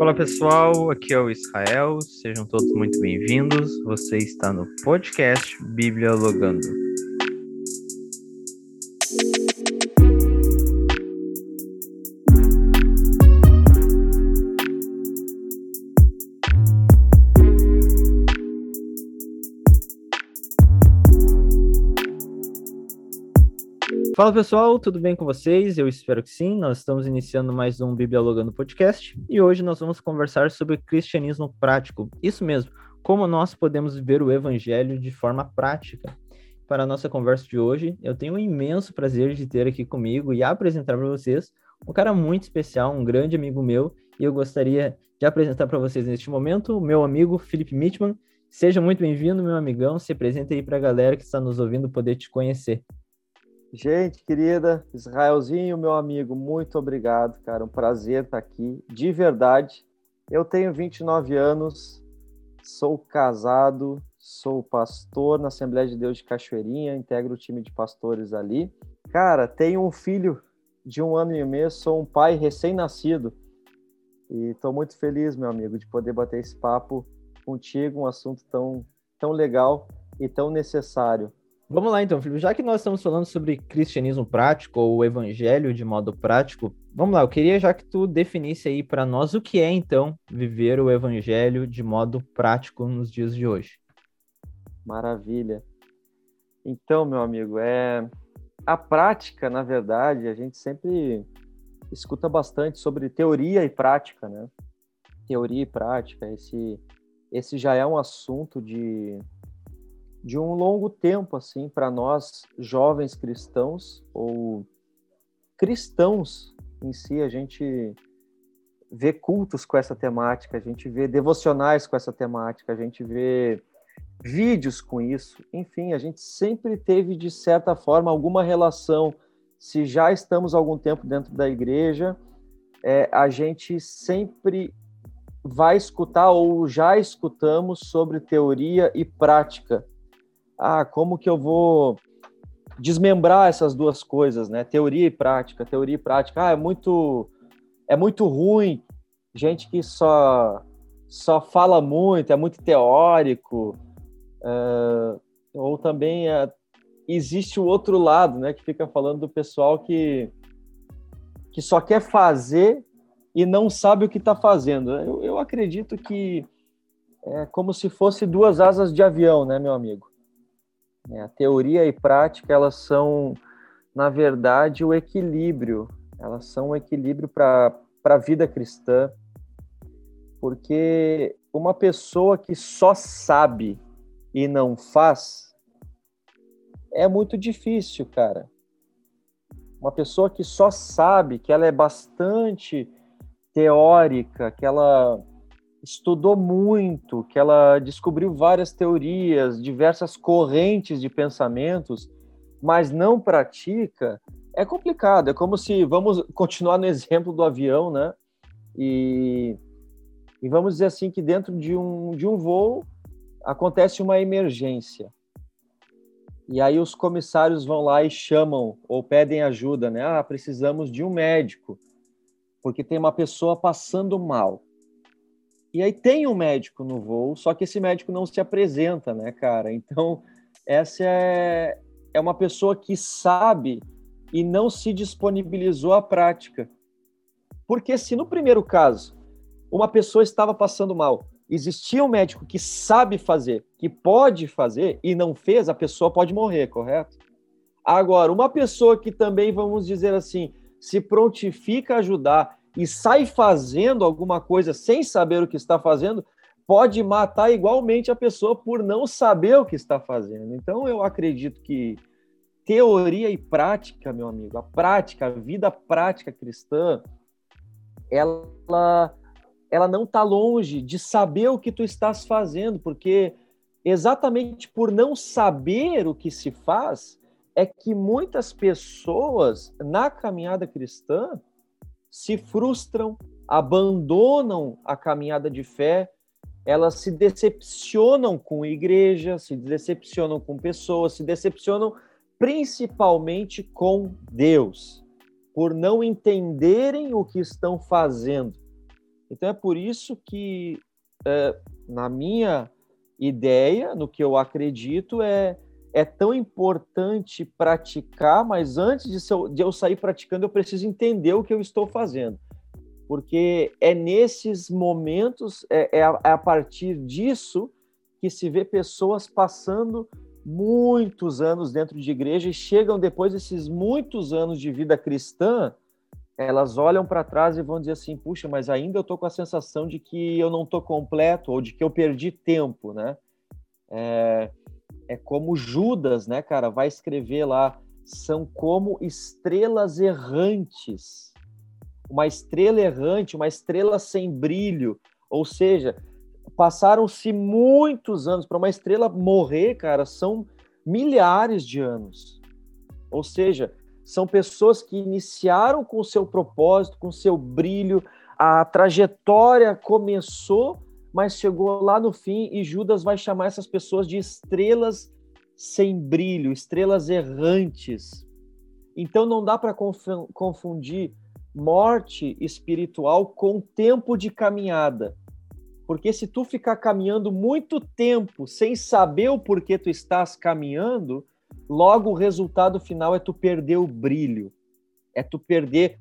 Fala pessoal, aqui é o Israel, sejam todos muito bem-vindos. Você está no podcast Bíblia Logando. Fala pessoal, tudo bem com vocês? Eu espero que sim. Nós estamos iniciando mais um Bibliologando Podcast e hoje nós vamos conversar sobre cristianismo prático. Isso mesmo, como nós podemos viver o evangelho de forma prática. Para a nossa conversa de hoje, eu tenho um imenso prazer de ter aqui comigo e apresentar para vocês um cara muito especial, um grande amigo meu, e eu gostaria de apresentar para vocês neste momento o meu amigo Felipe Mitman. Seja muito bem-vindo, meu amigão. Se apresente aí para a galera que está nos ouvindo poder te conhecer. Gente querida, Israelzinho, meu amigo, muito obrigado, cara. Um prazer estar aqui, de verdade. Eu tenho 29 anos, sou casado, sou pastor na Assembleia de Deus de Cachoeirinha, integro o time de pastores ali. Cara, tenho um filho de um ano e meio, sou um pai recém-nascido. E estou muito feliz, meu amigo, de poder bater esse papo contigo, um assunto tão, tão legal e tão necessário. Vamos lá então, Felipe. Já que nós estamos falando sobre cristianismo prático ou evangelho de modo prático, vamos lá. Eu queria já que tu definisse aí para nós o que é então viver o evangelho de modo prático nos dias de hoje. Maravilha. Então, meu amigo, é a prática, na verdade, a gente sempre escuta bastante sobre teoria e prática, né? Teoria e prática, esse esse já é um assunto de de um longo tempo assim para nós jovens cristãos ou cristãos em si a gente vê cultos com essa temática a gente vê devocionais com essa temática a gente vê vídeos com isso. Enfim a gente sempre teve de certa forma alguma relação. Se já estamos algum tempo dentro da igreja é, a gente sempre vai escutar ou já escutamos sobre teoria e prática ah, como que eu vou desmembrar essas duas coisas, né? Teoria e prática, teoria e prática. Ah, é muito é muito ruim. Gente que só só fala muito, é muito teórico. Uh, ou também é, existe o outro lado, né? Que fica falando do pessoal que que só quer fazer e não sabe o que está fazendo. Eu, eu acredito que é como se fosse duas asas de avião, né, meu amigo? É, a teoria e prática, elas são, na verdade, o equilíbrio. Elas são o equilíbrio para a vida cristã, porque uma pessoa que só sabe e não faz é muito difícil, cara. Uma pessoa que só sabe, que ela é bastante teórica, que ela estudou muito, que ela descobriu várias teorias, diversas correntes de pensamentos, mas não pratica, é complicado. É como se vamos continuar no exemplo do avião, né? E, e vamos dizer assim que dentro de um de um voo acontece uma emergência. E aí os comissários vão lá e chamam ou pedem ajuda, né? Ah, precisamos de um médico, porque tem uma pessoa passando mal. E aí tem um médico no voo, só que esse médico não se apresenta, né, cara? Então, essa é, é uma pessoa que sabe e não se disponibilizou à prática. Porque se no primeiro caso uma pessoa estava passando mal, existia um médico que sabe fazer, que pode fazer e não fez, a pessoa pode morrer, correto? Agora, uma pessoa que também, vamos dizer assim, se prontifica a ajudar e sai fazendo alguma coisa sem saber o que está fazendo, pode matar igualmente a pessoa por não saber o que está fazendo. Então, eu acredito que teoria e prática, meu amigo, a prática, a vida prática cristã, ela, ela não está longe de saber o que tu estás fazendo, porque exatamente por não saber o que se faz, é que muitas pessoas na caminhada cristã se frustram, abandonam a caminhada de fé, elas se decepcionam com igreja, se decepcionam com pessoas, se decepcionam principalmente com Deus, por não entenderem o que estão fazendo. Então é por isso que, é, na minha ideia, no que eu acredito, é, é tão importante praticar, mas antes de, eu, sair praticando, eu preciso entender o que eu estou fazendo. Porque é nesses momentos, é, é, é a partir disso que se vê pessoas passando muitos anos dentro de igreja e chegam depois desses muitos anos de vida cristã, elas olham para trás e vão dizer assim: puxa, mas ainda eu estou com a sensação de que eu não estou completo ou de que eu perdi tempo, né? É, é como Judas, né, cara, vai escrever lá: são como estrelas errantes. Uma estrela errante, uma estrela sem brilho. Ou seja, passaram-se muitos anos. Para uma estrela morrer, cara, são milhares de anos. Ou seja, são pessoas que iniciaram com o seu propósito, com o seu brilho, a trajetória começou, mas chegou lá no fim e Judas vai chamar essas pessoas de estrelas sem brilho, estrelas errantes. Então não dá para confundir morte espiritual com tempo de caminhada. Porque se tu ficar caminhando muito tempo sem saber o porquê tu estás caminhando, logo o resultado final é tu perder o brilho, é tu perder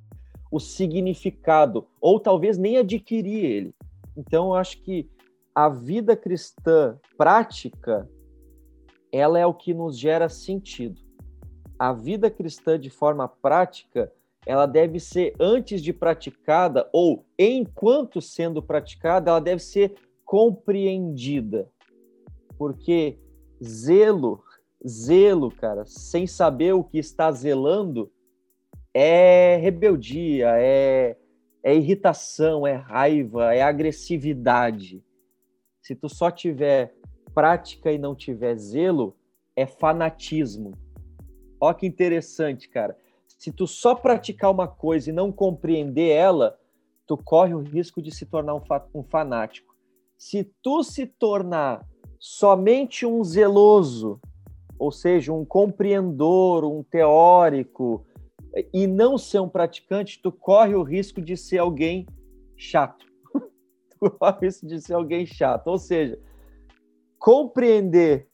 o significado, ou talvez nem adquirir ele. Então, eu acho que a vida cristã prática, ela é o que nos gera sentido. A vida cristã de forma prática, ela deve ser antes de praticada ou enquanto sendo praticada, ela deve ser compreendida. Porque zelo, zelo, cara, sem saber o que está zelando, é rebeldia, é, é irritação, é raiva, é agressividade. Se tu só tiver prática e não tiver zelo, é fanatismo. Ó que interessante, cara se tu só praticar uma coisa e não compreender ela, tu corre o risco de se tornar um, um fanático. Se tu se tornar somente um zeloso, ou seja, um compreendedor, um teórico, e não ser um praticante, tu corre o risco de ser alguém chato. tu corre o risco de ser alguém chato. Ou seja, compreender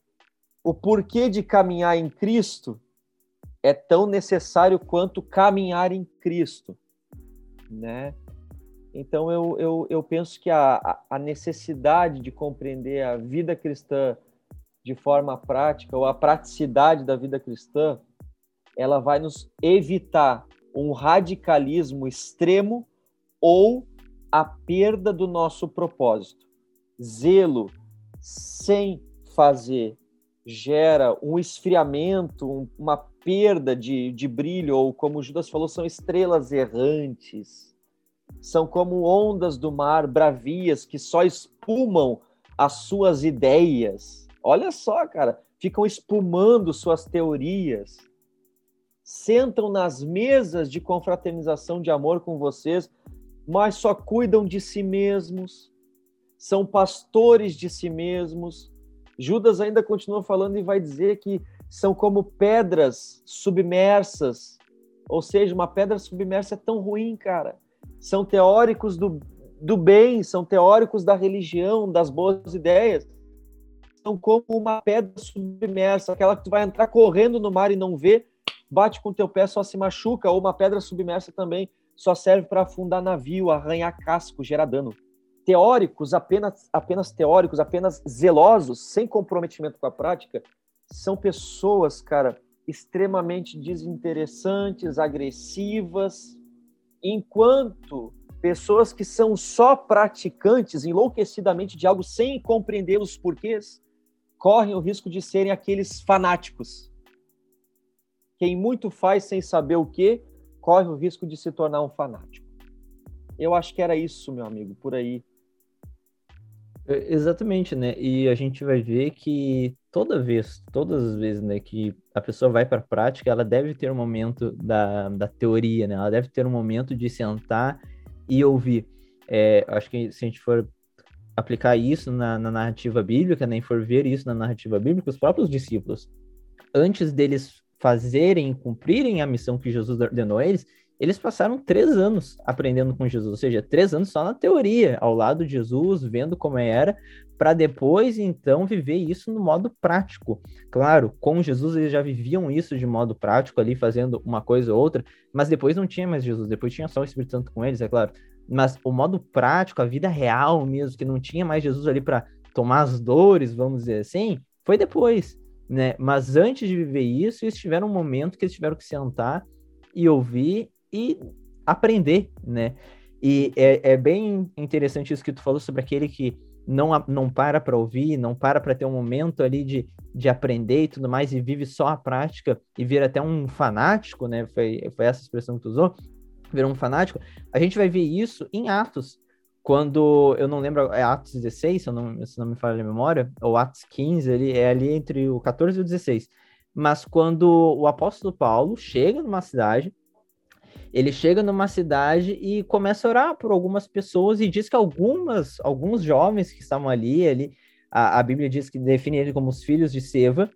o porquê de caminhar em Cristo é tão necessário quanto caminhar em Cristo, né? Então eu, eu, eu penso que a, a necessidade de compreender a vida cristã de forma prática, ou a praticidade da vida cristã, ela vai nos evitar um radicalismo extremo ou a perda do nosso propósito. Zelo sem fazer gera um esfriamento, uma perda de, de brilho, ou como Judas falou, são estrelas errantes, são como ondas do mar bravias que só espumam as suas ideias. Olha só, cara, ficam espumando suas teorias, sentam nas mesas de confraternização de amor com vocês, mas só cuidam de si mesmos, são pastores de si mesmos. Judas ainda continua falando e vai dizer que são como pedras submersas. Ou seja, uma pedra submersa é tão ruim, cara. São teóricos do, do bem, são teóricos da religião, das boas ideias. São como uma pedra submersa, aquela que tu vai entrar correndo no mar e não vê, bate com teu pé, só se machuca, ou uma pedra submersa também só serve para afundar navio, arranhar casco, gerar dano. Teóricos, apenas, apenas teóricos, apenas zelosos, sem comprometimento com a prática, são pessoas, cara, extremamente desinteressantes, agressivas, enquanto pessoas que são só praticantes enlouquecidamente de algo sem compreender os porquês, correm o risco de serem aqueles fanáticos. Quem muito faz sem saber o que, corre o risco de se tornar um fanático. Eu acho que era isso, meu amigo, por aí. É, exatamente, né? E a gente vai ver que toda vez, todas as vezes, né, que a pessoa vai para a prática, ela deve ter um momento da, da teoria, né? Ela deve ter um momento de sentar e ouvir. É, acho que se a gente for aplicar isso na, na narrativa bíblica, nem né, for ver isso na narrativa bíblica, os próprios discípulos, antes deles fazerem, cumprirem a missão que Jesus ordenou a eles, eles passaram três anos aprendendo com Jesus, ou seja, três anos só na teoria, ao lado de Jesus, vendo como era, para depois então viver isso no modo prático. Claro, com Jesus eles já viviam isso de modo prático ali, fazendo uma coisa ou outra, mas depois não tinha mais Jesus, depois tinha só o Espírito Santo com eles, é claro. Mas o modo prático, a vida real mesmo, que não tinha mais Jesus ali para tomar as dores, vamos dizer assim, foi depois, né? Mas antes de viver isso, eles tiveram um momento que eles tiveram que sentar e ouvir e aprender, né? E é, é bem interessante isso que tu falou sobre aquele que não, não para para ouvir, não para para ter um momento ali de, de aprender e tudo mais, e vive só a prática e vira até um fanático, né? Foi, foi essa expressão que tu usou, vira um fanático. A gente vai ver isso em Atos, quando, eu não lembro, é Atos 16, se, eu não, se não me falha a memória, ou Atos 15, ele é ali entre o 14 e o 16. Mas quando o apóstolo Paulo chega numa cidade, ele chega numa cidade e começa a orar por algumas pessoas e diz que algumas, alguns jovens que estavam ali, ali a, a Bíblia diz que define ele como os filhos de Seva,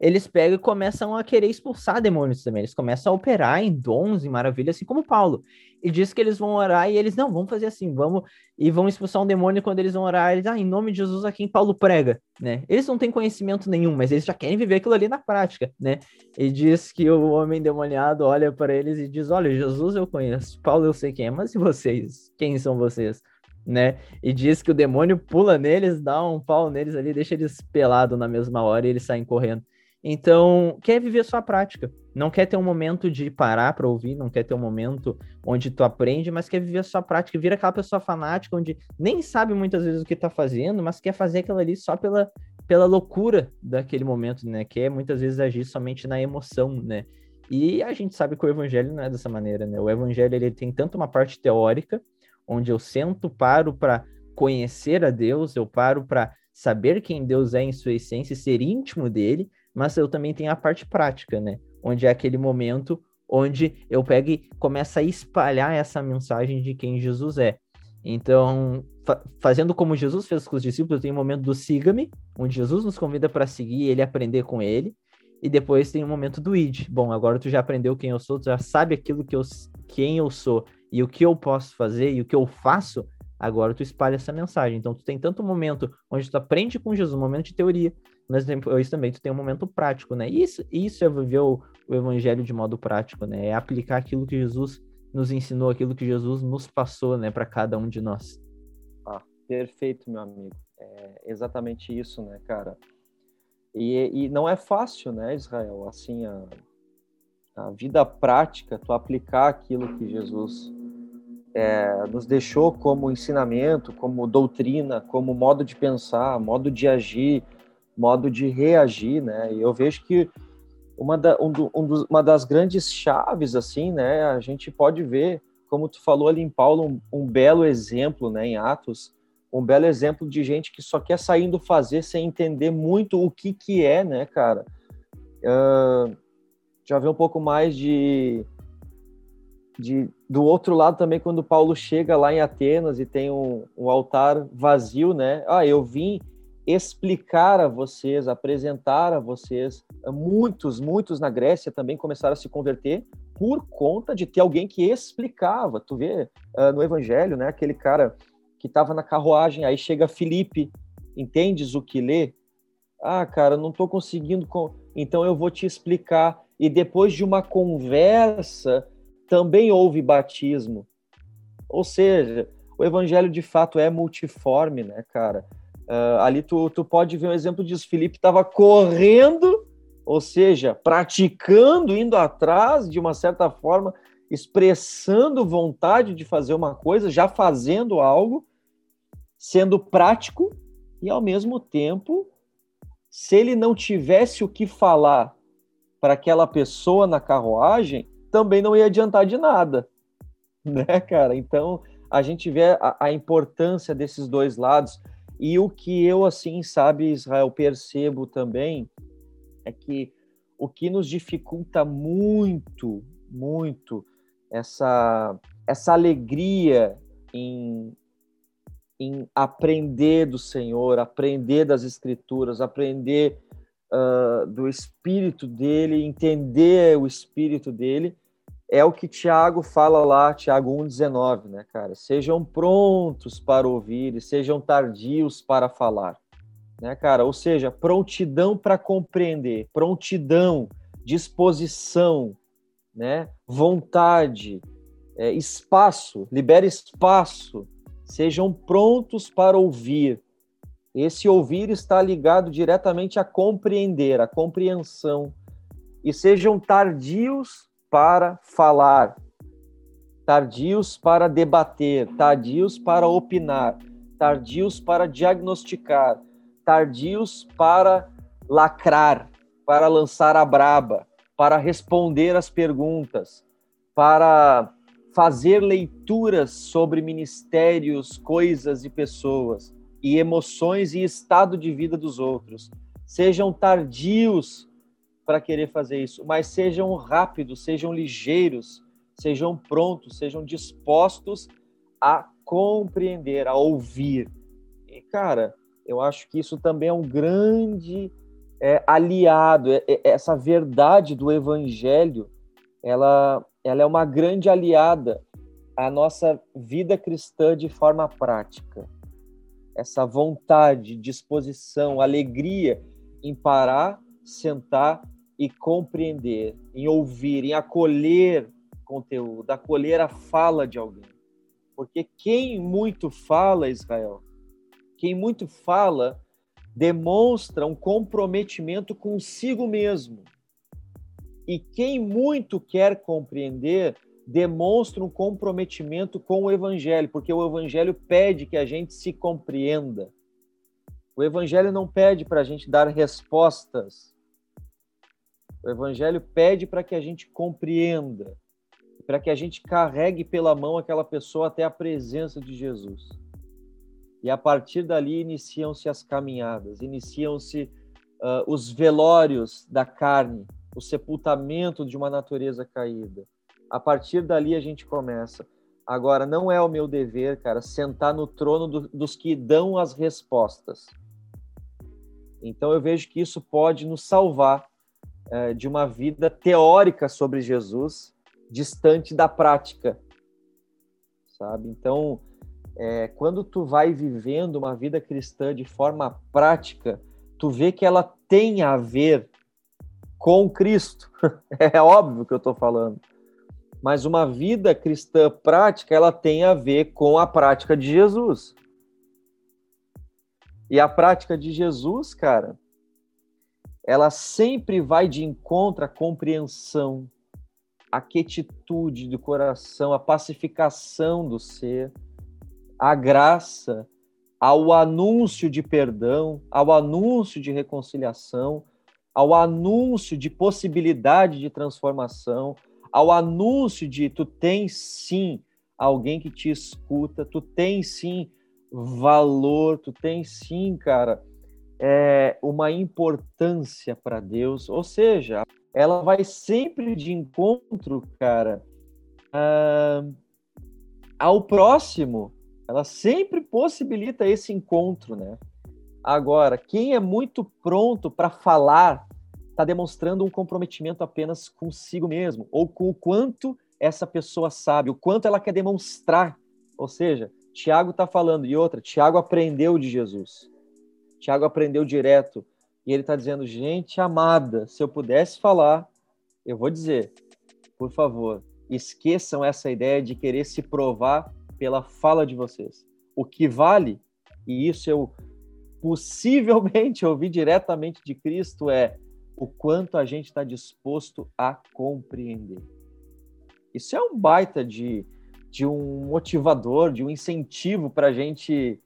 eles pegam e começam a querer expulsar demônios também. Eles começam a operar em dons, em maravilhas, assim como Paulo. E diz que eles vão orar e eles, não, vamos fazer assim, vamos, e vão expulsar um demônio quando eles vão orar, eles, ah, em nome de Jesus, a quem Paulo prega, né? Eles não têm conhecimento nenhum, mas eles já querem viver aquilo ali na prática, né? E diz que o homem demoniado olha para eles e diz, olha, Jesus eu conheço, Paulo eu sei quem é, mas e vocês? Quem são vocês? Né? E diz que o demônio pula neles, dá um pau neles ali, deixa eles pelados na mesma hora e eles saem correndo. Então, quer viver sua prática. Não quer ter um momento de parar para ouvir, não quer ter um momento onde tu aprende, mas quer viver a sua prática. Vira aquela pessoa fanática onde nem sabe muitas vezes o que tá fazendo, mas quer fazer aquilo ali só pela, pela loucura daquele momento, né? Quer muitas vezes agir somente na emoção, né? E a gente sabe que o evangelho não é dessa maneira, né? O evangelho ele tem tanto uma parte teórica, onde eu sento, paro para conhecer a Deus, eu paro para saber quem Deus é em sua essência e ser íntimo dele, mas eu também tenho a parte prática, né? Onde é aquele momento onde eu pego e começo a espalhar essa mensagem de quem Jesus é. Então, fa fazendo como Jesus fez com os discípulos, tem o momento do siga-me, onde Jesus nos convida para seguir ele aprender com ele, e depois tem o momento do id. Bom, agora tu já aprendeu quem eu sou, tu já sabe aquilo que eu, quem eu sou e o que eu posso fazer e o que eu faço, agora tu espalha essa mensagem. Então, tu tem tanto momento onde tu aprende com Jesus, um momento de teoria, mas depois também tu tem um momento prático, né? Isso, isso é viver o, o evangelho de modo prático, né? É aplicar aquilo que Jesus nos ensinou, aquilo que Jesus nos passou, né, para cada um de nós. Ah, perfeito, meu amigo. É exatamente isso, né, cara? E, e não é fácil, né, Israel? Assim, a, a vida prática, tu aplicar aquilo que Jesus é, nos deixou como ensinamento, como doutrina, como modo de pensar, modo de agir, modo de reagir, né? E eu vejo que uma, da, um, do, um uma das grandes chaves, assim, né? A gente pode ver, como tu falou ali em Paulo, um, um, belo exemplo, né? Em Atos, um belo exemplo de gente que só quer saindo fazer sem entender muito o que que é, né, cara? Uh, já vê um pouco mais de, de do outro lado também quando Paulo chega lá em Atenas e tem um, um altar vazio, né? Ah, eu vim explicar a vocês, apresentar a vocês. Muitos, muitos na Grécia também começaram a se converter por conta de ter alguém que explicava. Tu vê uh, no Evangelho, né? Aquele cara que estava na carruagem, aí chega Felipe, entendes o que lê? Ah, cara, não estou conseguindo. Então eu vou te explicar. E depois de uma conversa, também houve batismo. Ou seja, o evangelho de fato é multiforme, né, cara? Uh, ali tu, tu pode ver um exemplo disso. Felipe estava correndo, ou seja, praticando, indo atrás, de uma certa forma, expressando vontade de fazer uma coisa, já fazendo algo, sendo prático e, ao mesmo tempo, se ele não tivesse o que falar para aquela pessoa na carruagem, também não ia adiantar de nada, né, cara? Então, a gente vê a, a importância desses dois lados e o que eu, assim, sabe, Israel, percebo também é que o que nos dificulta muito, muito essa, essa alegria em, em aprender do Senhor, aprender das Escrituras, aprender uh, do Espírito dele, entender o Espírito dele, é o que Tiago fala lá, Tiago 1,19, né, cara? Sejam prontos para ouvir e sejam tardios para falar, né, cara? Ou seja, prontidão para compreender, prontidão, disposição, né? Vontade, é, espaço, libere espaço, sejam prontos para ouvir. Esse ouvir está ligado diretamente a compreender, a compreensão. E sejam tardios para falar, tardios para debater, tardios para opinar, tardios para diagnosticar, tardios para lacrar, para lançar a braba, para responder as perguntas, para fazer leituras sobre ministérios, coisas e pessoas, e emoções e estado de vida dos outros. Sejam tardios para querer fazer isso, mas sejam rápidos, sejam ligeiros, sejam prontos, sejam dispostos a compreender, a ouvir. E, cara, eu acho que isso também é um grande é, aliado, é, é, essa verdade do evangelho, ela, ela é uma grande aliada à nossa vida cristã de forma prática. Essa vontade, disposição, alegria em parar, sentar e compreender, em ouvir, em acolher conteúdo, acolher a fala de alguém. Porque quem muito fala, Israel, quem muito fala, demonstra um comprometimento consigo mesmo. E quem muito quer compreender, demonstra um comprometimento com o evangelho, porque o evangelho pede que a gente se compreenda. O evangelho não pede para a gente dar respostas o Evangelho pede para que a gente compreenda, para que a gente carregue pela mão aquela pessoa até a presença de Jesus. E a partir dali iniciam-se as caminhadas, iniciam-se uh, os velórios da carne, o sepultamento de uma natureza caída. A partir dali a gente começa. Agora, não é o meu dever, cara, sentar no trono do, dos que dão as respostas. Então eu vejo que isso pode nos salvar é, de uma vida teórica sobre Jesus, distante da prática, sabe? Então, é, quando tu vai vivendo uma vida cristã de forma prática, tu vê que ela tem a ver com Cristo. é óbvio que eu estou falando. Mas uma vida cristã prática, ela tem a ver com a prática de Jesus. E a prática de Jesus, cara, ela sempre vai de encontro à compreensão, à quietude do coração, à pacificação do ser, à graça, ao anúncio de perdão, ao anúncio de reconciliação, ao anúncio de possibilidade de transformação, ao anúncio de tu tens sim alguém que te escuta, tu tens sim valor, tu tens sim, cara, é, uma importância para Deus, ou seja, ela vai sempre de encontro, cara, uh, ao próximo. Ela sempre possibilita esse encontro, né? Agora, quem é muito pronto para falar está demonstrando um comprometimento apenas consigo mesmo, ou com o quanto essa pessoa sabe, o quanto ela quer demonstrar. Ou seja, Tiago está falando, e outra, Tiago aprendeu de Jesus. Tiago aprendeu direto. E ele está dizendo: gente amada, se eu pudesse falar, eu vou dizer, por favor, esqueçam essa ideia de querer se provar pela fala de vocês. O que vale, e isso eu possivelmente ouvi diretamente de Cristo, é o quanto a gente está disposto a compreender. Isso é um baita de, de um motivador, de um incentivo para a gente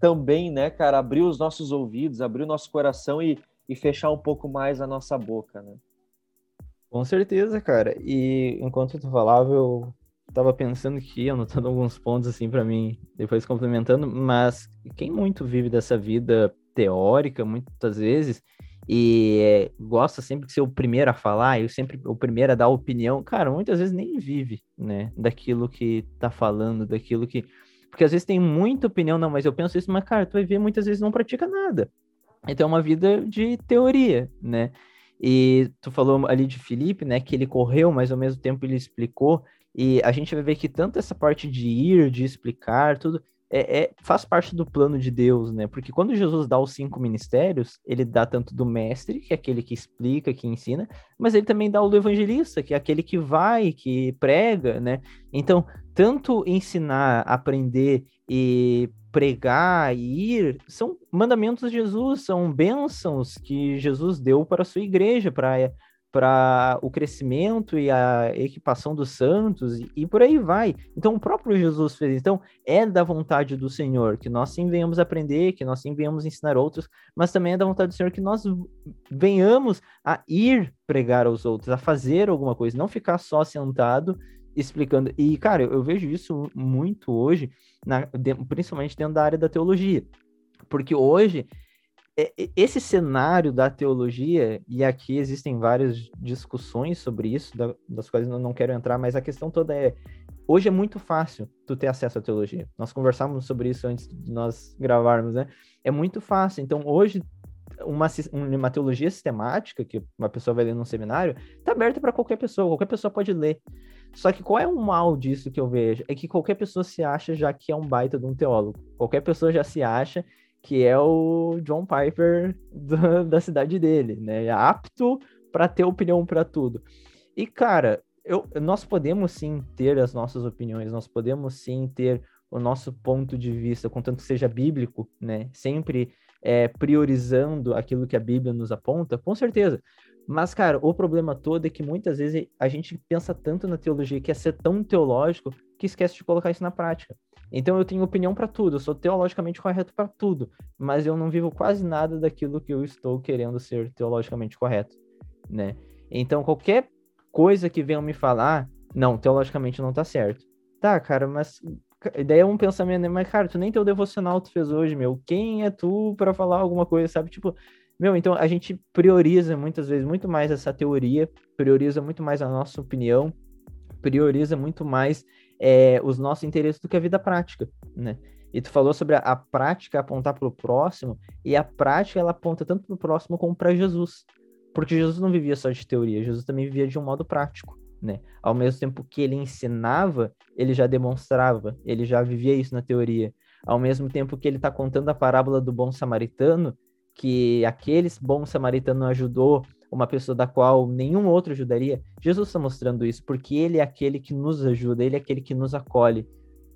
também, né, cara, abrir os nossos ouvidos, abrir o nosso coração e, e fechar um pouco mais a nossa boca, né? Com certeza, cara. E enquanto tu falava, eu tava pensando que anotando alguns pontos assim para mim, depois complementando, mas quem muito vive dessa vida teórica, muitas vezes, e é, gosta sempre de ser o primeiro a falar, e sempre o primeiro a dar opinião, cara, muitas vezes nem vive, né, daquilo que tá falando, daquilo que porque às vezes tem muita opinião, não, mas eu penso isso, mas, cara, tu vai ver muitas vezes não pratica nada. Então é uma vida de teoria, né? E tu falou ali de Felipe, né, que ele correu, mas ao mesmo tempo ele explicou. E a gente vai ver que tanto essa parte de ir, de explicar, tudo, é, é, faz parte do plano de Deus, né? Porque quando Jesus dá os cinco ministérios, ele dá tanto do mestre, que é aquele que explica, que ensina, mas ele também dá o do evangelista, que é aquele que vai, que prega, né? Então, tanto ensinar, aprender e pregar e ir são mandamentos de Jesus, são bênçãos que Jesus deu para a sua igreja, para para o crescimento e a equipação dos santos e, e, por aí vai. Então o próprio Jesus fez. Então é da vontade do Senhor que nós sim venhamos aprender, que nós sim venhamos ensinar outros, mas também é da vontade do Senhor que nós venhamos a ir pregar aos outros, a fazer alguma coisa, não ficar só sentado explicando. E cara, eu, eu vejo isso muito hoje, na, de, principalmente dentro da área da teologia, porque hoje esse cenário da teologia, e aqui existem várias discussões sobre isso, das quais eu não quero entrar, mas a questão toda é: hoje é muito fácil tu ter acesso à teologia. Nós conversávamos sobre isso antes de nós gravarmos, né? É muito fácil. Então, hoje, uma, uma teologia sistemática, que uma pessoa vai ler num seminário, está aberta para qualquer pessoa, qualquer pessoa pode ler. Só que qual é o mal disso que eu vejo? É que qualquer pessoa se acha já que é um baita de um teólogo. Qualquer pessoa já se acha que é o John Piper do, da cidade dele, né? É apto para ter opinião para tudo. E, cara, eu, nós podemos sim ter as nossas opiniões, nós podemos sim ter o nosso ponto de vista, contanto que seja bíblico, né? Sempre é, priorizando aquilo que a Bíblia nos aponta, com certeza. Mas, cara, o problema todo é que muitas vezes a gente pensa tanto na teologia que é ser tão teológico que esquece de colocar isso na prática. Então eu tenho opinião para tudo, eu sou teologicamente correto para tudo, mas eu não vivo quase nada daquilo que eu estou querendo ser teologicamente correto, né? Então qualquer coisa que venham me falar, não, teologicamente não tá certo. Tá, cara, mas daí é um pensamento, né? mas cara, tu nem teu devocional tu fez hoje, meu. Quem é tu para falar alguma coisa, sabe? Tipo, meu, então a gente prioriza muitas vezes muito mais essa teoria, prioriza muito mais a nossa opinião, prioriza muito mais é, os nossos interesses do que a vida prática, né? E tu falou sobre a, a prática apontar para o próximo, e a prática ela aponta tanto para o próximo como para Jesus. Porque Jesus não vivia só de teoria, Jesus também vivia de um modo prático, né? Ao mesmo tempo que ele ensinava, ele já demonstrava, ele já vivia isso na teoria. Ao mesmo tempo que ele está contando a parábola do bom samaritano, que aquele bom samaritano ajudou uma pessoa da qual nenhum outro ajudaria, Jesus está mostrando isso, porque ele é aquele que nos ajuda, ele é aquele que nos acolhe,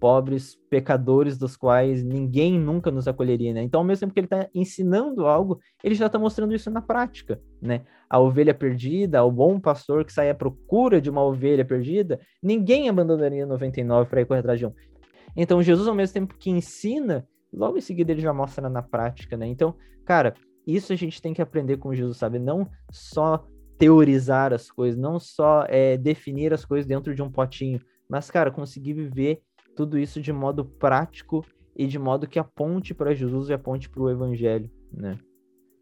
pobres pecadores dos quais ninguém nunca nos acolheria, né? Então, ao mesmo tempo que ele está ensinando algo, ele já está mostrando isso na prática, né? A ovelha perdida, o bom pastor que sai à procura de uma ovelha perdida, ninguém abandonaria 99 para ir correr atrás de um. Então, Jesus, ao mesmo tempo que ensina, logo em seguida ele já mostra na prática, né? Então, cara, isso a gente tem que aprender com Jesus, sabe? Não só teorizar as coisas, não só é, definir as coisas dentro de um potinho, mas, cara, conseguir viver tudo isso de modo prático e de modo que aponte para Jesus e aponte para o Evangelho, né?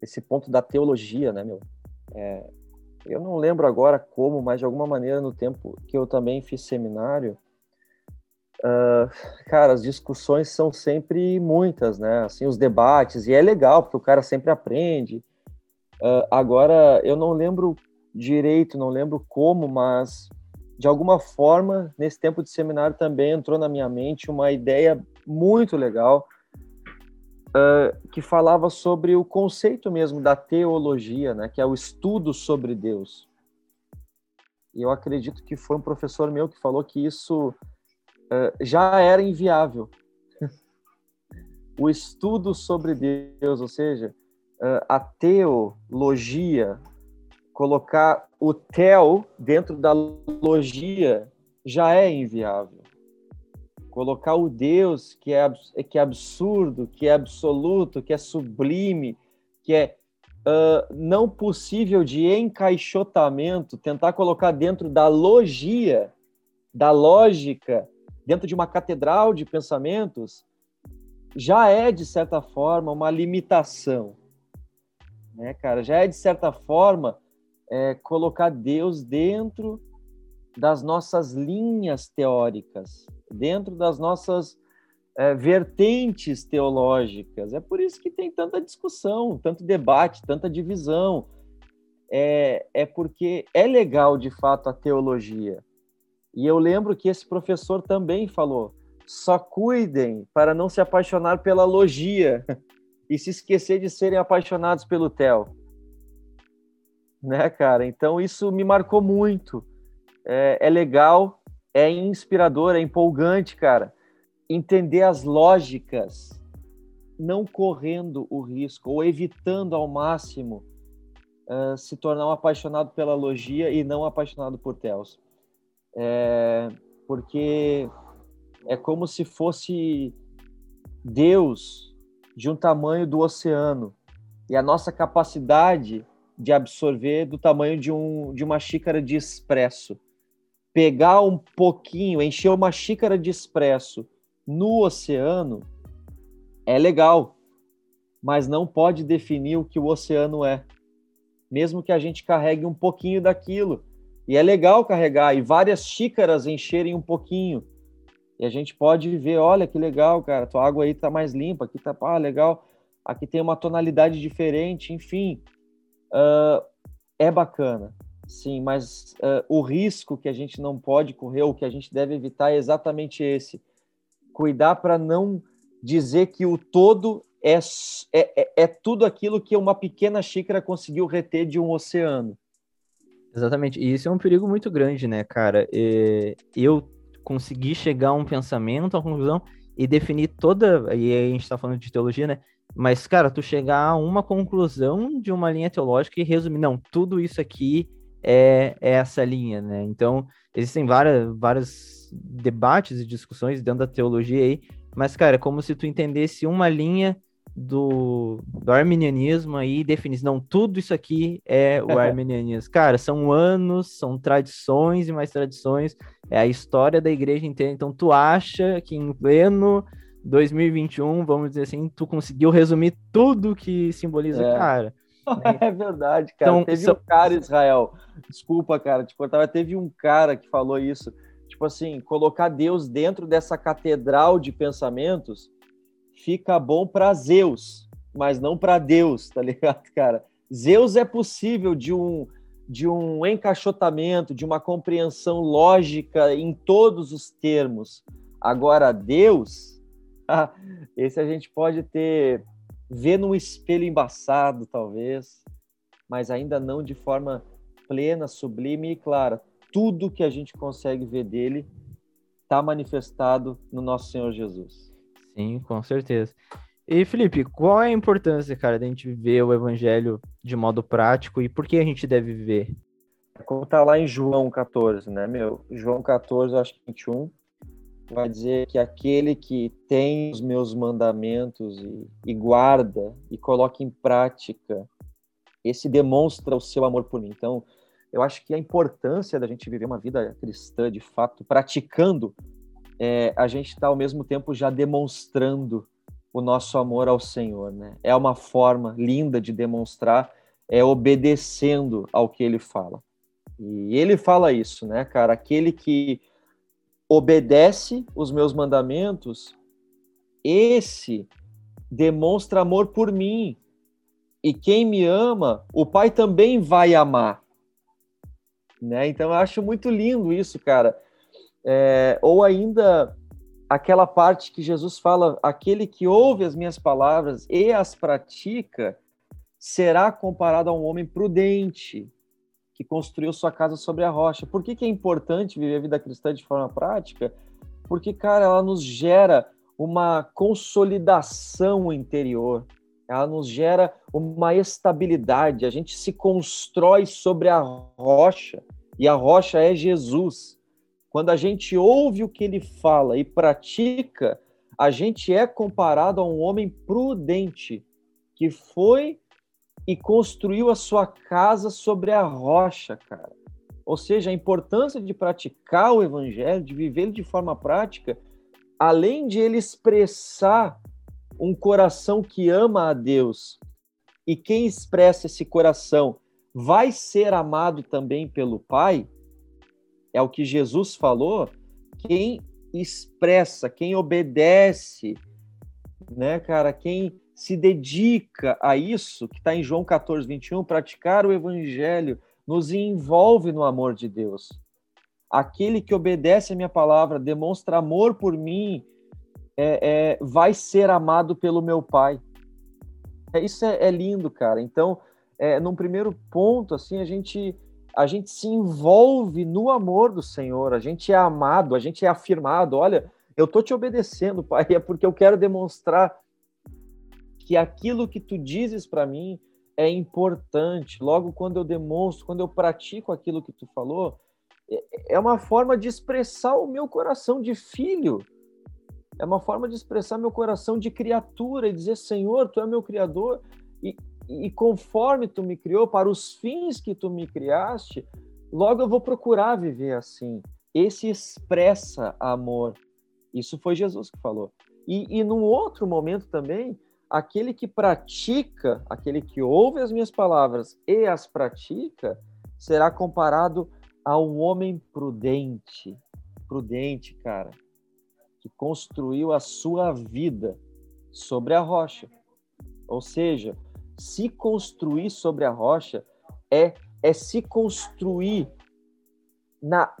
Esse ponto da teologia, né, meu? É, eu não lembro agora como, mas de alguma maneira no tempo que eu também fiz seminário, Uh, cara, as discussões são sempre muitas, né? Assim, os debates, e é legal, porque o cara sempre aprende. Uh, agora, eu não lembro direito, não lembro como, mas de alguma forma, nesse tempo de seminário também entrou na minha mente uma ideia muito legal uh, que falava sobre o conceito mesmo da teologia, né? Que é o estudo sobre Deus. E eu acredito que foi um professor meu que falou que isso já era inviável. o estudo sobre Deus, ou seja, uh, a teologia, colocar o tel dentro da logia já é inviável. Colocar o Deus que é, que é absurdo, que é absoluto, que é sublime, que é uh, não possível de encaixotamento, tentar colocar dentro da logia, da lógica, dentro de uma catedral de pensamentos, já é, de certa forma, uma limitação. Né, cara? Já é, de certa forma, é, colocar Deus dentro das nossas linhas teóricas, dentro das nossas é, vertentes teológicas. É por isso que tem tanta discussão, tanto debate, tanta divisão. é, é porque é legal de fato a teologia. E eu lembro que esse professor também falou: só cuidem para não se apaixonar pela logia e se esquecer de serem apaixonados pelo Theo. Né, cara? Então isso me marcou muito. É, é legal, é inspirador, é empolgante, cara. Entender as lógicas, não correndo o risco ou evitando ao máximo uh, se tornar um apaixonado pela logia e não apaixonado por Theos. É, porque é como se fosse Deus de um tamanho do oceano e a nossa capacidade de absorver do tamanho de, um, de uma xícara de espresso. Pegar um pouquinho, encher uma xícara de espresso no oceano é legal, mas não pode definir o que o oceano é. Mesmo que a gente carregue um pouquinho daquilo. E é legal carregar e várias xícaras encherem um pouquinho. E a gente pode ver, olha que legal, cara, tua água aí tá mais limpa, aqui tá, ah, legal, aqui tem uma tonalidade diferente, enfim. Uh, é bacana, sim, mas uh, o risco que a gente não pode correr, ou que a gente deve evitar é exatamente esse. Cuidar para não dizer que o todo é, é, é, é tudo aquilo que uma pequena xícara conseguiu reter de um oceano. Exatamente, e isso é um perigo muito grande, né, cara? Eu consegui chegar a um pensamento, a uma conclusão, e definir toda. E aí a gente tá falando de teologia, né? Mas, cara, tu chegar a uma conclusão de uma linha teológica e resumir, não, tudo isso aqui é, é essa linha, né? Então, existem várias, vários debates e discussões dentro da teologia aí, mas, cara, é como se tu entendesse uma linha do, do arminianismo aí e definisse, não, tudo isso aqui é o arminianismo. Cara, são anos, são tradições e mais tradições, é a história da igreja inteira. Então, tu acha que em pleno 2021, vamos dizer assim, tu conseguiu resumir tudo que simboliza, é. cara. É verdade, cara. Então, teve um cara, Israel, desculpa, cara, te cortava, teve um cara que falou isso tipo assim, colocar Deus dentro dessa catedral de pensamentos fica bom para Zeus, mas não para Deus, tá ligado, cara? Zeus é possível de um de um encaixotamento, de uma compreensão lógica em todos os termos. Agora Deus, esse a gente pode ter ver num espelho embaçado, talvez, mas ainda não de forma plena, sublime e clara tudo que a gente consegue ver dele está manifestado no nosso Senhor Jesus. Sim, com certeza. E Felipe, qual é a importância, cara, da gente viver o evangelho de modo prático e por que a gente deve viver? É como tá lá em João 14, né, meu? João 14, acho que 21, vai dizer que aquele que tem os meus mandamentos e, e guarda e coloca em prática, esse demonstra o seu amor por mim. Então, eu acho que a importância da gente viver uma vida cristã, de fato, praticando, é, a gente está ao mesmo tempo já demonstrando o nosso amor ao Senhor, né? É uma forma linda de demonstrar, é obedecendo ao que Ele fala. E Ele fala isso, né, cara? Aquele que obedece os meus mandamentos, esse demonstra amor por mim. E quem me ama, o Pai também vai amar né? Então eu acho muito lindo isso, cara. É, ou ainda aquela parte que Jesus fala: aquele que ouve as minhas palavras e as pratica será comparado a um homem prudente que construiu sua casa sobre a rocha. Por que, que é importante viver a vida cristã de forma prática? Porque, cara, ela nos gera uma consolidação interior, ela nos gera uma estabilidade, a gente se constrói sobre a rocha, e a rocha é Jesus. Quando a gente ouve o que ele fala e pratica, a gente é comparado a um homem prudente que foi e construiu a sua casa sobre a rocha, cara. Ou seja, a importância de praticar o evangelho, de viver de forma prática, além de ele expressar um coração que ama a Deus. E quem expressa esse coração vai ser amado também pelo Pai, é o que Jesus falou, quem expressa, quem obedece, né, cara, quem se dedica a isso, que está em João 14, 21, praticar o evangelho nos envolve no amor de Deus. Aquele que obedece a minha palavra, demonstra amor por mim, é, é, vai ser amado pelo meu Pai. É, isso é, é lindo, cara. Então, é, num primeiro ponto, assim, a gente a gente se envolve no amor do Senhor, a gente é amado, a gente é afirmado. Olha, eu tô te obedecendo, Pai, é porque eu quero demonstrar que aquilo que tu dizes para mim é importante. Logo, quando eu demonstro, quando eu pratico aquilo que tu falou, é, é uma forma de expressar o meu coração de filho. É uma forma de expressar meu coração de criatura e dizer: Senhor, tu é meu criador e, e conforme tu me criou, para os fins que tu me criaste, logo eu vou procurar viver assim. Esse expressa amor. Isso foi Jesus que falou. E, e num outro momento também, aquele que pratica, aquele que ouve as minhas palavras e as pratica, será comparado a um homem prudente. Prudente, cara, que construiu a sua vida sobre a rocha. Ou seja, se construir sobre a rocha é, é se construir na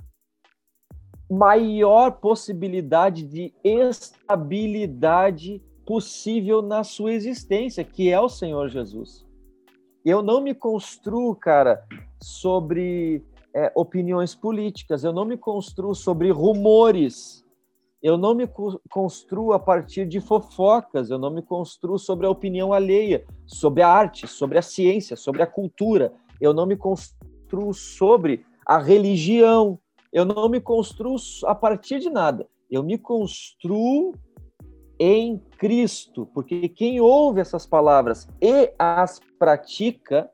maior possibilidade de estabilidade possível na sua existência, que é o Senhor Jesus. Eu não me construo, cara, sobre é, opiniões políticas, eu não me construo sobre rumores, eu não me construo a partir de fofocas, eu não me construo sobre a opinião alheia, sobre a arte, sobre a ciência, sobre a cultura, eu não me construo sobre a religião, eu não me construo a partir de nada, eu me construo em Cristo, porque quem ouve essas palavras e as pratica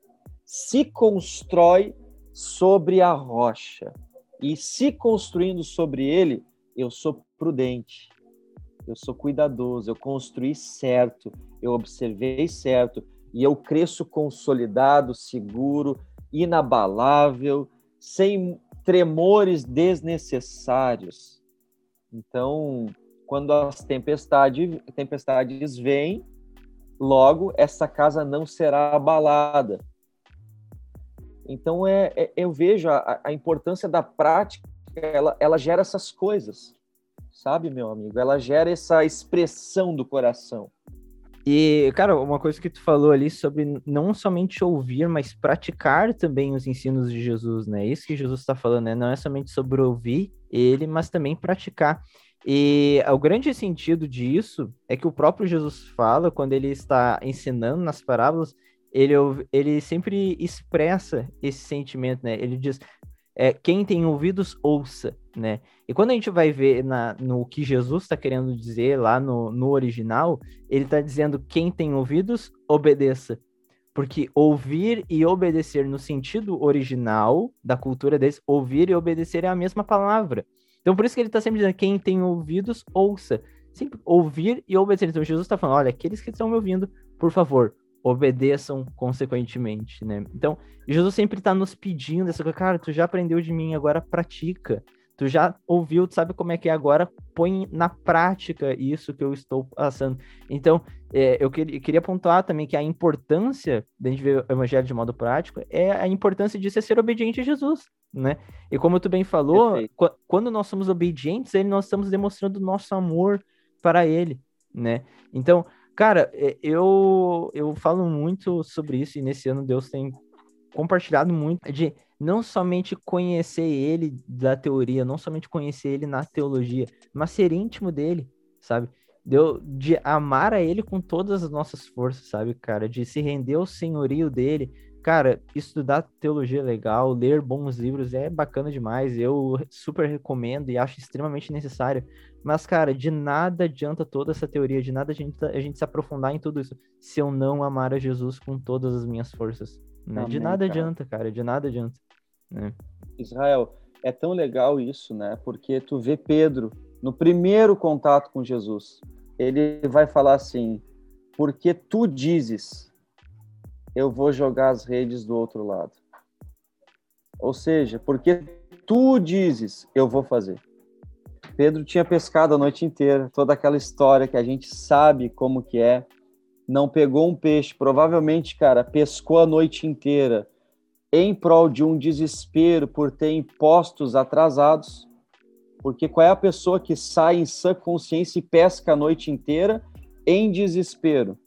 se constrói sobre a rocha. E se construindo sobre ele, eu sou prudente, eu sou cuidadoso, eu construí certo, eu observei certo e eu cresço consolidado, seguro, inabalável, sem tremores desnecessários. Então, quando as tempestades, tempestades vêm, logo essa casa não será abalada. Então é, é eu vejo a, a, importância da prática, ela, ela gera essas coisas, sabe, meu amigo? Ela gera essa expressão do coração. E, cara, uma coisa que tu falou ali sobre não somente ouvir, mas praticar também os ensinos de Jesus, né? Isso que Jesus está falando, né? Não é somente sobre ouvir ele, mas também praticar. E o grande sentido disso é que o próprio Jesus fala, quando ele está ensinando nas parábolas, ele, ele sempre expressa esse sentimento, né? Ele diz, é, quem tem ouvidos, ouça, né? E quando a gente vai ver na, no que Jesus está querendo dizer lá no, no original, ele está dizendo, quem tem ouvidos, obedeça. Porque ouvir e obedecer no sentido original da cultura deles, ouvir e obedecer é a mesma palavra. Então, por isso que ele está sempre dizendo: quem tem ouvidos, ouça. Sempre ouvir e obedecer. Então, Jesus está falando: olha, aqueles que estão me ouvindo, por favor, obedeçam consequentemente, né? Então, Jesus sempre está nos pedindo essa coisa, cara, tu já aprendeu de mim, agora pratica. Tu já ouviu, tu sabe como é que é agora, põe na prática isso que eu estou passando. Então, é, eu, que, eu queria pontuar também que a importância de a gente ver o evangelho de modo prático é a importância de ser obediente a Jesus né? E como tu bem falou, qu quando nós somos obedientes, ele nós estamos demonstrando nosso amor para ele, né? Então, cara, eu eu falo muito sobre isso e nesse ano Deus tem compartilhado muito de não somente conhecer ele da teoria, não somente conhecer ele na teologia, mas ser íntimo dele, sabe? De amar a ele com todas as nossas forças, sabe, cara? De se render ao senhorio dele, cara, estudar teologia é legal, ler bons livros é bacana demais. Eu super recomendo e acho extremamente necessário. Mas, cara, de nada adianta toda essa teoria, de nada a gente, a gente se aprofundar em tudo isso se eu não amar a Jesus com todas as minhas forças. Né? Amém, de nada cara. adianta, cara, de nada adianta. Né? Israel, é tão legal isso, né? Porque tu vê Pedro no primeiro contato com Jesus. Ele vai falar assim: porque tu dizes eu vou jogar as redes do outro lado. Ou seja, porque tu dizes, eu vou fazer. Pedro tinha pescado a noite inteira, toda aquela história que a gente sabe como que é. não pegou um peixe, provavelmente, cara, pescou a noite inteira em prol de um desespero por ter impostos atrasados. Porque qual é a pessoa que sai em sã consciência e pesca a noite inteira em desespero?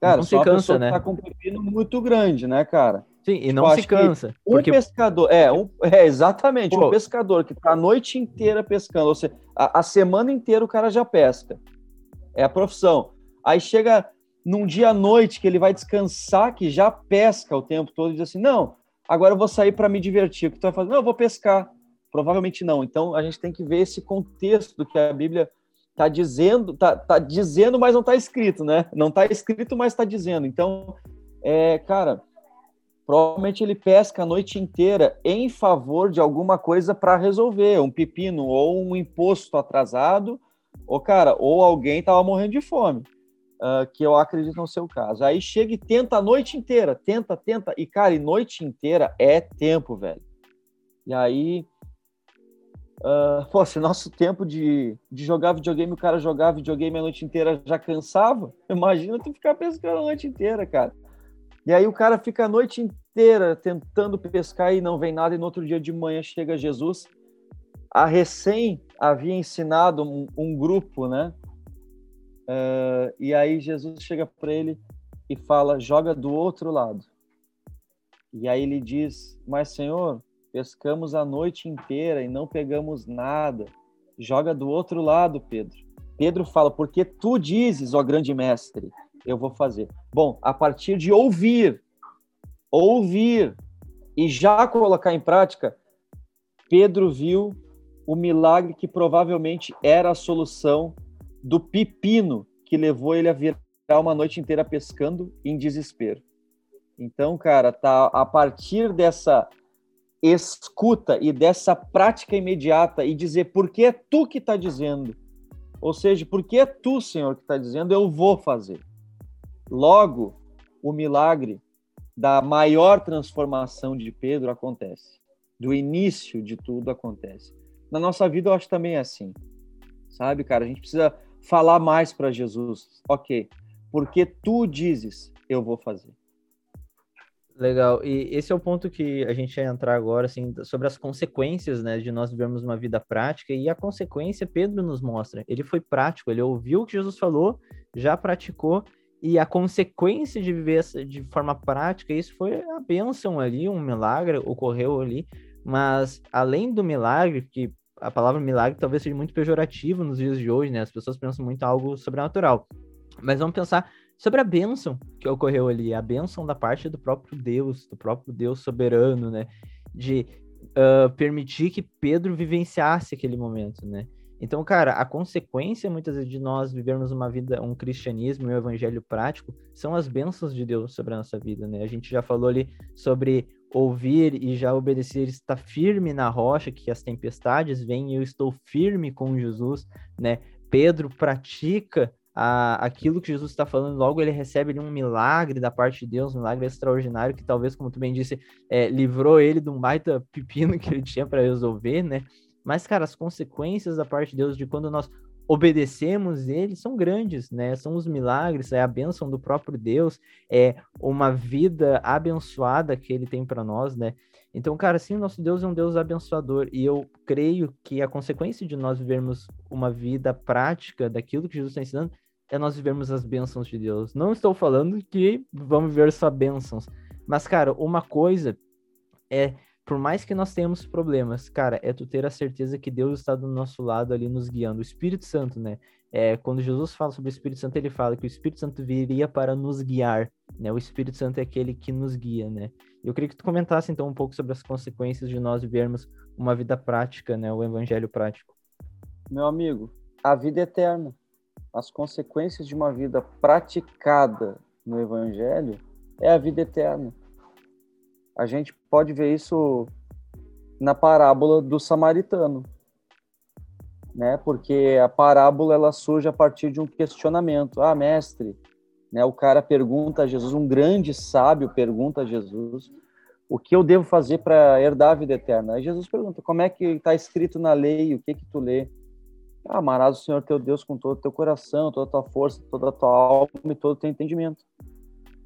Cara, não se cansa, né? tá com um pepino muito grande, né, cara? Sim, e não se cansa. Um porque... pescador, é, um, é exatamente, Pô. um pescador que tá a noite inteira pescando, ou seja, a, a, semana inteira o cara já pesca. É a profissão. Aí chega num dia à noite que ele vai descansar, que já pesca o tempo todo, e diz assim: não, agora eu vou sair para me divertir. O que tu vai fazer? Não, eu vou pescar. Provavelmente não. Então a gente tem que ver esse contexto do que a Bíblia está dizendo, tá, tá dizendo, mas não está escrito, né? Não está escrito, mas está dizendo. Então, é, cara, provavelmente ele pesca a noite inteira em favor de alguma coisa para resolver, um pepino ou um imposto atrasado, ou cara, ou alguém estava morrendo de fome, uh, que eu acredito no seu caso. Aí chega e tenta a noite inteira, tenta, tenta, e cara, e noite inteira é tempo, velho. E aí, uh, pô, se nosso tempo de, de jogar videogame, o cara jogar videogame a noite inteira já cansava, imagina tu ficar pescando a noite inteira, cara. E aí o cara fica a noite inteira tentando pescar e não vem nada, e no outro dia de manhã chega Jesus. A recém havia ensinado um, um grupo, né? Uh, e aí Jesus chega para ele e fala: joga do outro lado. E aí ele diz: Mas Senhor, pescamos a noite inteira e não pegamos nada. Joga do outro lado, Pedro. Pedro fala: Porque tu dizes, ó grande mestre eu vou fazer. Bom, a partir de ouvir, ouvir e já colocar em prática, Pedro viu o milagre que provavelmente era a solução do pepino que levou ele a virar uma noite inteira pescando em desespero. Então, cara, tá a partir dessa escuta e dessa prática imediata e dizer por que é tu que está dizendo, ou seja, porque é tu, Senhor, que está dizendo, eu vou fazer. Logo, o milagre da maior transformação de Pedro acontece. Do início de tudo acontece. Na nossa vida, eu acho também é assim. Sabe, cara? A gente precisa falar mais para Jesus. Ok, porque tu dizes, eu vou fazer. Legal. E esse é o ponto que a gente vai entrar agora, assim, sobre as consequências, né, de nós vivermos uma vida prática. E a consequência, Pedro nos mostra. Ele foi prático, ele ouviu o que Jesus falou, já praticou e a consequência de viver de forma prática, isso foi a bênção ali, um milagre ocorreu ali, mas além do milagre, que a palavra milagre talvez seja muito pejorativa nos dias de hoje, né? As pessoas pensam muito algo sobrenatural. Mas vamos pensar sobre a bênção que ocorreu ali, a bênção da parte do próprio Deus, do próprio Deus soberano, né? De uh, permitir que Pedro vivenciasse aquele momento, né? Então, cara, a consequência muitas vezes de nós vivermos uma vida, um cristianismo e um evangelho prático, são as bênçãos de Deus sobre a nossa vida, né? A gente já falou ali sobre ouvir e já obedecer, estar firme na rocha, que as tempestades vêm e eu estou firme com Jesus, né? Pedro pratica a, aquilo que Jesus está falando, logo ele recebe um milagre da parte de Deus, um milagre extraordinário, que talvez, como tu bem disse, é, livrou ele de um baita pepino que ele tinha para resolver, né? Mas, cara, as consequências da parte de Deus de quando nós obedecemos ele são grandes, né? São os milagres, é a bênção do próprio Deus, é uma vida abençoada que ele tem para nós, né? Então, cara, sim, nosso Deus é um Deus abençoador e eu creio que a consequência de nós vivermos uma vida prática daquilo que Jesus está ensinando é nós vivermos as bênçãos de Deus. Não estou falando que vamos viver só bênçãos, mas, cara, uma coisa é por mais que nós tenhamos problemas, cara, é tu ter a certeza que Deus está do nosso lado ali nos guiando. O Espírito Santo, né? É, quando Jesus fala sobre o Espírito Santo, ele fala que o Espírito Santo viria para nos guiar, né? O Espírito Santo é aquele que nos guia, né? Eu queria que tu comentasse então um pouco sobre as consequências de nós vivermos uma vida prática, né? O evangelho prático. Meu amigo, a vida eterna. As consequências de uma vida praticada no evangelho é a vida eterna a gente pode ver isso na parábola do samaritano, né? Porque a parábola ela surge a partir de um questionamento. Ah, mestre, né? O cara pergunta a Jesus, um grande sábio pergunta a Jesus, o que eu devo fazer para herdar a vida eterna? Aí Jesus pergunta, como é que está escrito na lei? O que que tu lê? Amarás o Senhor teu Deus com todo o teu coração, toda a tua força, toda a tua alma e todo o teu entendimento.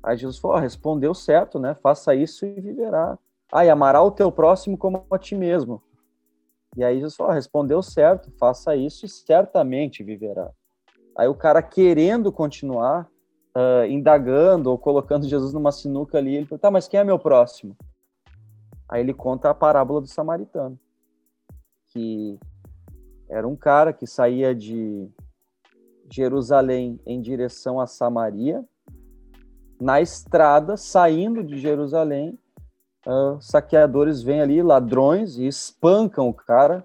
Aí Jesus falou, respondeu certo, né? Faça isso e viverá. Ah, e amará o teu próximo como a ti mesmo. E aí Jesus falou, respondeu certo, faça isso e certamente viverá. Aí o cara querendo continuar, uh, indagando ou colocando Jesus numa sinuca ali, ele falou, tá, mas quem é meu próximo? Aí ele conta a parábola do samaritano, que era um cara que saía de Jerusalém em direção a Samaria, na estrada, saindo de Jerusalém, uh, saqueadores vêm ali, ladrões, e espancam o cara,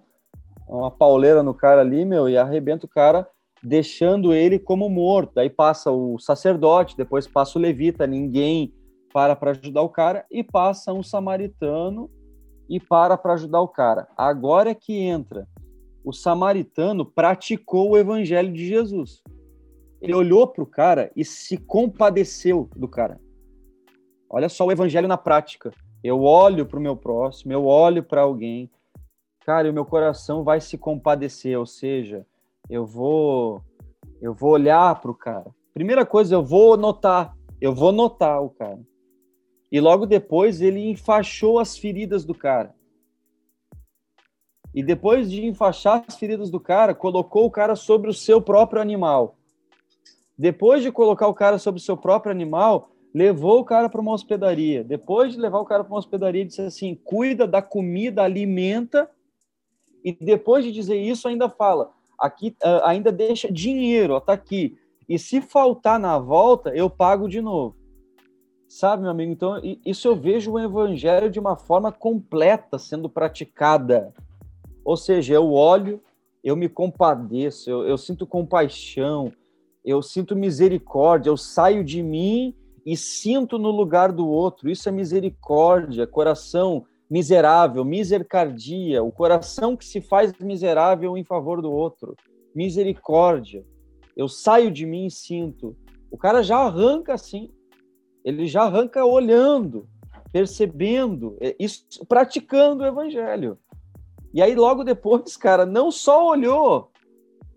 uma pauleira no cara ali, meu, e arrebenta o cara, deixando ele como morto. Aí passa o sacerdote, depois passa o levita, ninguém para para ajudar o cara, e passa um samaritano e para para ajudar o cara. Agora é que entra o samaritano praticou o evangelho de Jesus. Ele olhou para o cara e se compadeceu do cara. Olha só o evangelho na prática. Eu olho para o meu próximo, eu olho para alguém, cara, o meu coração vai se compadecer, ou seja, eu vou eu vou olhar para o cara. Primeira coisa, eu vou notar, eu vou notar o cara. E logo depois ele enfaixou as feridas do cara. E depois de enfaixar as feridas do cara, colocou o cara sobre o seu próprio animal. Depois de colocar o cara sobre o seu próprio animal, levou o cara para uma hospedaria. Depois de levar o cara para uma hospedaria, disse assim: cuida da comida, alimenta. E depois de dizer isso, ainda fala: aqui uh, ainda deixa dinheiro, ó, tá aqui. E se faltar na volta, eu pago de novo. Sabe, meu amigo? Então, isso eu vejo o evangelho de uma forma completa sendo praticada. Ou seja, eu olho, eu me compadeço, eu, eu sinto compaixão, eu sinto misericórdia, eu saio de mim e sinto no lugar do outro. Isso é misericórdia, coração miserável, misercardia, o coração que se faz miserável em favor do outro. Misericórdia. Eu saio de mim e sinto. O cara já arranca assim. Ele já arranca olhando, percebendo, é, isso, praticando o evangelho. E aí, logo depois, cara, não só olhou,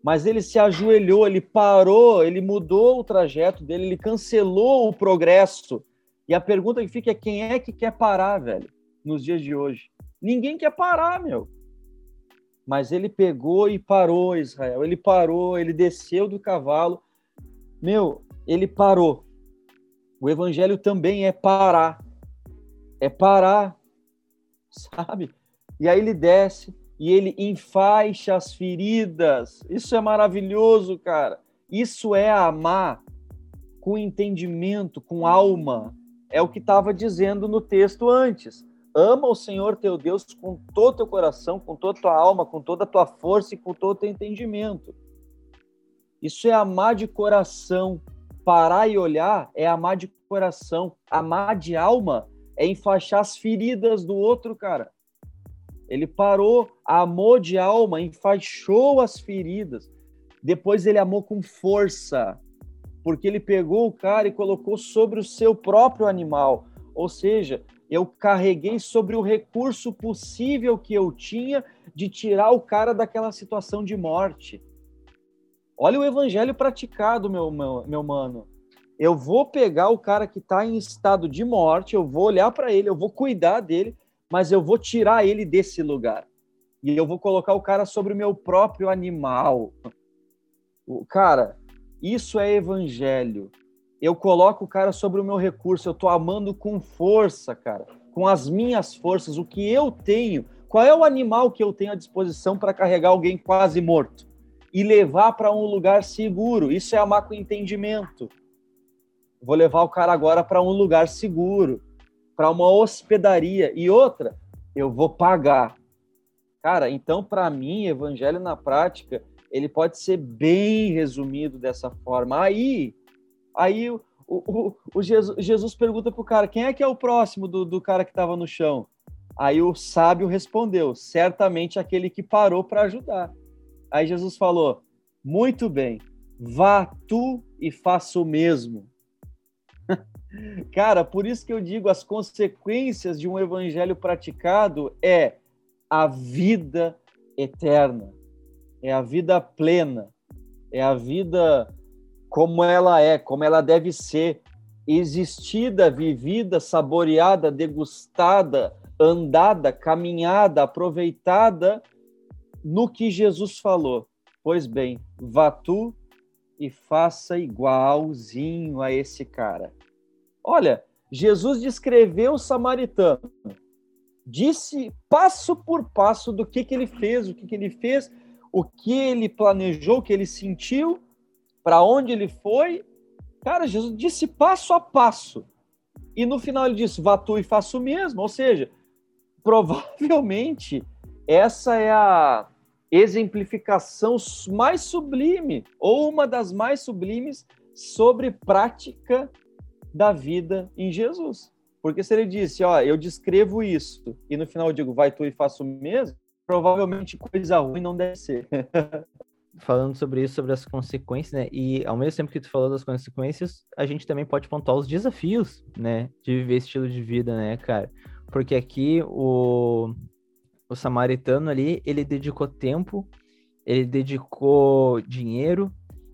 mas ele se ajoelhou, ele parou, ele mudou o trajeto dele, ele cancelou o progresso. E a pergunta que fica é: quem é que quer parar, velho, nos dias de hoje? Ninguém quer parar, meu. Mas ele pegou e parou, Israel. Ele parou, ele desceu do cavalo. Meu, ele parou. O evangelho também é parar. É parar, sabe? E aí ele desce e ele enfaixa as feridas. Isso é maravilhoso, cara. Isso é amar com entendimento, com alma. É o que estava dizendo no texto antes. Ama o Senhor teu Deus com todo o teu coração, com toda a tua alma, com toda a tua força e com todo o teu entendimento. Isso é amar de coração. Parar e olhar é amar de coração. Amar de alma é enfaixar as feridas do outro, cara. Ele parou, amou de alma, enfaixou as feridas. Depois ele amou com força, porque ele pegou o cara e colocou sobre o seu próprio animal. Ou seja, eu carreguei sobre o recurso possível que eu tinha de tirar o cara daquela situação de morte. Olha o evangelho praticado, meu, meu, meu mano. Eu vou pegar o cara que está em estado de morte, eu vou olhar para ele, eu vou cuidar dele, mas eu vou tirar ele desse lugar. E eu vou colocar o cara sobre o meu próprio animal. O cara, isso é evangelho. Eu coloco o cara sobre o meu recurso, eu tô amando com força, cara, com as minhas forças, o que eu tenho. Qual é o animal que eu tenho à disposição para carregar alguém quase morto e levar para um lugar seguro? Isso é amar com entendimento. Vou levar o cara agora para um lugar seguro para uma hospedaria e outra, eu vou pagar. Cara, então para mim, evangelho na prática, ele pode ser bem resumido dessa forma. Aí, aí o, o, o Jesus, Jesus pergunta pro cara, quem é que é o próximo do, do cara que estava no chão? Aí o sábio respondeu, certamente aquele que parou para ajudar. Aí Jesus falou, muito bem, vá tu e faça o mesmo. Cara, por isso que eu digo, as consequências de um evangelho praticado é a vida eterna. é a vida plena, é a vida como ela é, como ela deve ser, existida, vivida, saboreada, degustada, andada, caminhada, aproveitada no que Jesus falou. Pois bem, vá tu e faça igualzinho a esse cara. Olha, Jesus descreveu o samaritano, disse passo por passo do que, que ele fez, o que, que ele fez, o que ele planejou, o que ele sentiu, para onde ele foi. Cara, Jesus disse passo a passo. E no final ele disse: vá tu e faça o mesmo. Ou seja, provavelmente essa é a exemplificação mais sublime, ou uma das mais sublimes, sobre prática da vida em Jesus. Porque se ele disse, ó, eu descrevo isso, e no final eu digo, vai tu e faça o mesmo, provavelmente coisa ruim não deve ser. Falando sobre isso, sobre as consequências, né? E ao mesmo tempo que tu falou das consequências, a gente também pode pontuar os desafios, né? De viver esse estilo de vida, né, cara? Porque aqui o, o samaritano ali, ele dedicou tempo, ele dedicou dinheiro,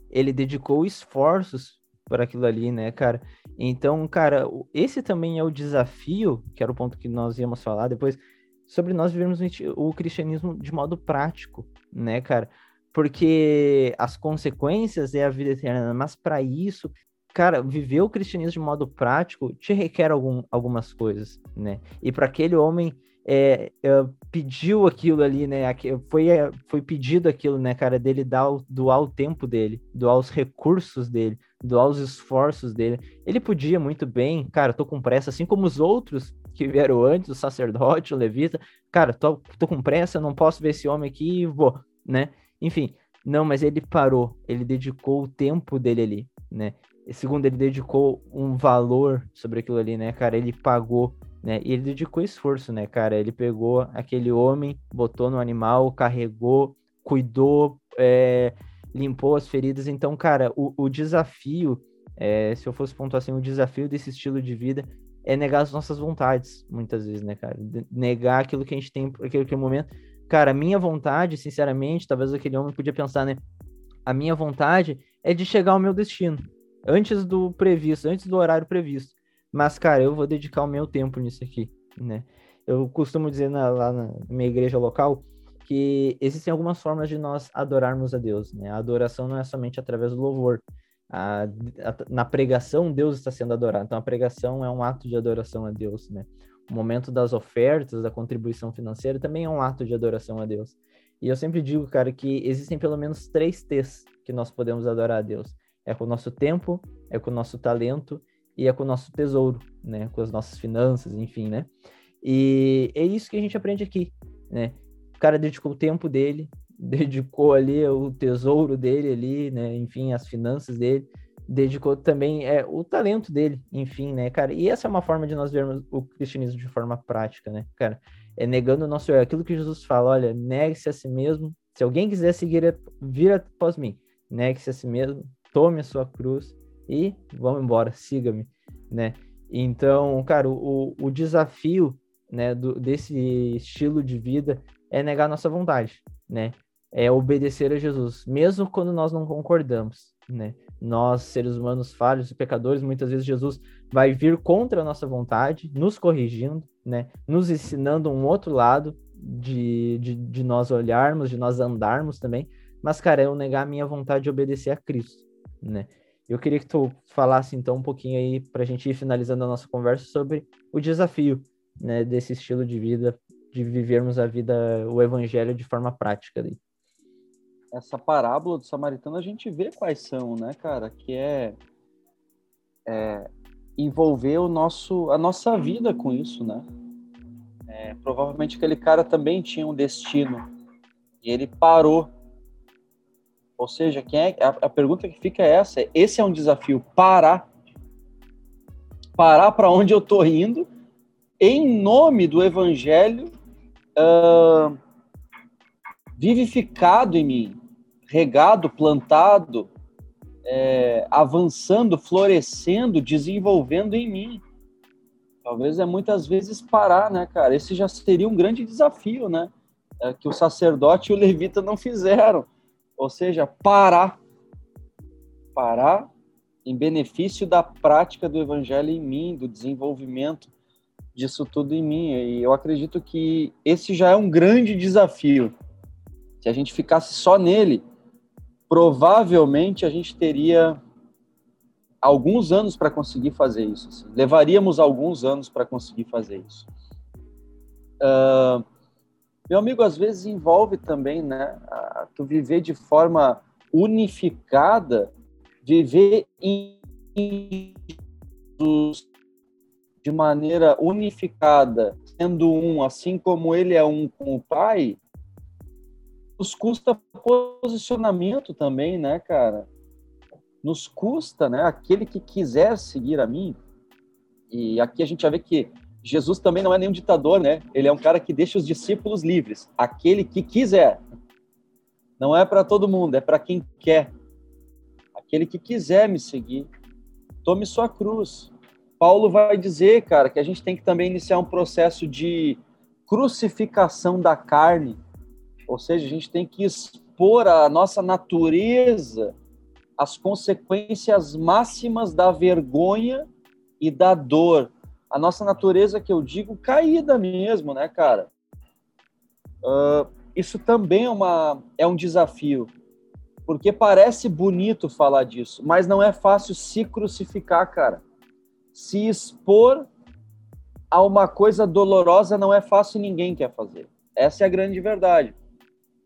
ele dedicou esforços para aquilo ali, né, cara? Então, cara, esse também é o desafio, que era o ponto que nós íamos falar depois, sobre nós vivermos o cristianismo de modo prático, né, cara? Porque as consequências é a vida eterna, mas para isso, cara, viver o cristianismo de modo prático te requer algum, algumas coisas, né? E para aquele homem é, é, pediu aquilo ali, né? Foi, é, foi pedido aquilo, né, cara, dele dar, doar o tempo dele, doar os recursos dele, doar os esforços dele. Ele podia muito bem, cara, tô com pressa, assim como os outros que vieram antes, o sacerdote, o levita, cara, tô, tô com pressa, não posso ver esse homem aqui e vou, né? Enfim, não, mas ele parou, ele dedicou o tempo dele ali, né? E segundo, ele dedicou um valor sobre aquilo ali, né, cara? Ele pagou né? E ele dedicou esforço, né, cara? Ele pegou aquele homem, botou no animal, carregou, cuidou, é, limpou as feridas. Então, cara, o, o desafio, é, se eu fosse pontuar assim, o desafio desse estilo de vida é negar as nossas vontades, muitas vezes, né, cara? Negar aquilo que a gente tem naquele, naquele momento. Cara, a minha vontade, sinceramente, talvez aquele homem podia pensar, né? A minha vontade é de chegar ao meu destino, antes do previsto, antes do horário previsto. Mas, cara, eu vou dedicar o meu tempo nisso aqui, né? Eu costumo dizer na, lá na minha igreja local que existem algumas formas de nós adorarmos a Deus, né? A adoração não é somente através do louvor. A, a, na pregação, Deus está sendo adorado. Então, a pregação é um ato de adoração a Deus, né? O momento das ofertas, da contribuição financeira também é um ato de adoração a Deus. E eu sempre digo, cara, que existem pelo menos três T's que nós podemos adorar a Deus. É com o nosso tempo, é com o nosso talento e é com o nosso tesouro, né? Com as nossas finanças, enfim, né? E é isso que a gente aprende aqui, né? O cara dedicou o tempo dele, dedicou ali o tesouro dele ali, né? Enfim, as finanças dele, dedicou também é, o talento dele, enfim, né, cara? E essa é uma forma de nós vermos o cristianismo de forma prática, né, cara? É negando o nosso eu. Aquilo que Jesus fala, olha, negue-se a si mesmo. Se alguém quiser seguir, vira após mim. Negue-se a si mesmo, tome a sua cruz e vamos embora, siga-me, né? Então, cara, o, o desafio, né, do, desse estilo de vida é negar nossa vontade, né? É obedecer a Jesus, mesmo quando nós não concordamos, né? Nós, seres humanos falhos e pecadores, muitas vezes Jesus vai vir contra a nossa vontade, nos corrigindo, né? Nos ensinando um outro lado de, de, de nós olharmos, de nós andarmos também. Mas, cara, é eu negar a minha vontade de obedecer a Cristo, né? Eu queria que tu falasse então um pouquinho aí para a gente ir finalizando a nossa conversa sobre o desafio, né, desse estilo de vida, de vivermos a vida, o evangelho de forma prática. Essa parábola do samaritano a gente vê quais são, né, cara? Que é, é envolver o nosso, a nossa vida com isso, né? É, provavelmente aquele cara também tinha um destino e ele parou ou seja, quem é, a, a pergunta que fica é essa: esse é um desafio parar, parar para onde eu estou indo, em nome do Evangelho uh, vivificado em mim, regado, plantado, é, avançando, florescendo, desenvolvendo em mim. Talvez é muitas vezes parar, né, cara? Esse já seria um grande desafio, né? É, que o sacerdote e o levita não fizeram Ou seja, parar. Parar em benefício da prática do evangelho em mim, do desenvolvimento disso tudo em mim. E eu acredito que esse já é um grande desafio. Se a gente ficasse só nele, provavelmente a gente teria alguns anos para conseguir fazer isso. Assim. Levaríamos alguns anos para conseguir fazer isso. Uh, meu amigo, às vezes envolve também, né? A, tu viver de forma unificada, viver em, de maneira unificada, sendo um, assim como ele é um com o Pai, nos custa posicionamento também, né, cara? Nos custa, né? Aquele que quiser seguir a mim. E aqui a gente já vê que Jesus também não é nenhum ditador, né? Ele é um cara que deixa os discípulos livres. Aquele que quiser. Não é para todo mundo, é para quem quer. Aquele que quiser me seguir, tome sua cruz. Paulo vai dizer, cara, que a gente tem que também iniciar um processo de crucificação da carne ou seja, a gente tem que expor a nossa natureza às consequências máximas da vergonha e da dor. A nossa natureza, que eu digo, caída mesmo, né, cara? Uh, isso também é, uma, é um desafio, porque parece bonito falar disso, mas não é fácil se crucificar, cara. Se expor a uma coisa dolorosa não é fácil ninguém quer fazer. Essa é a grande verdade.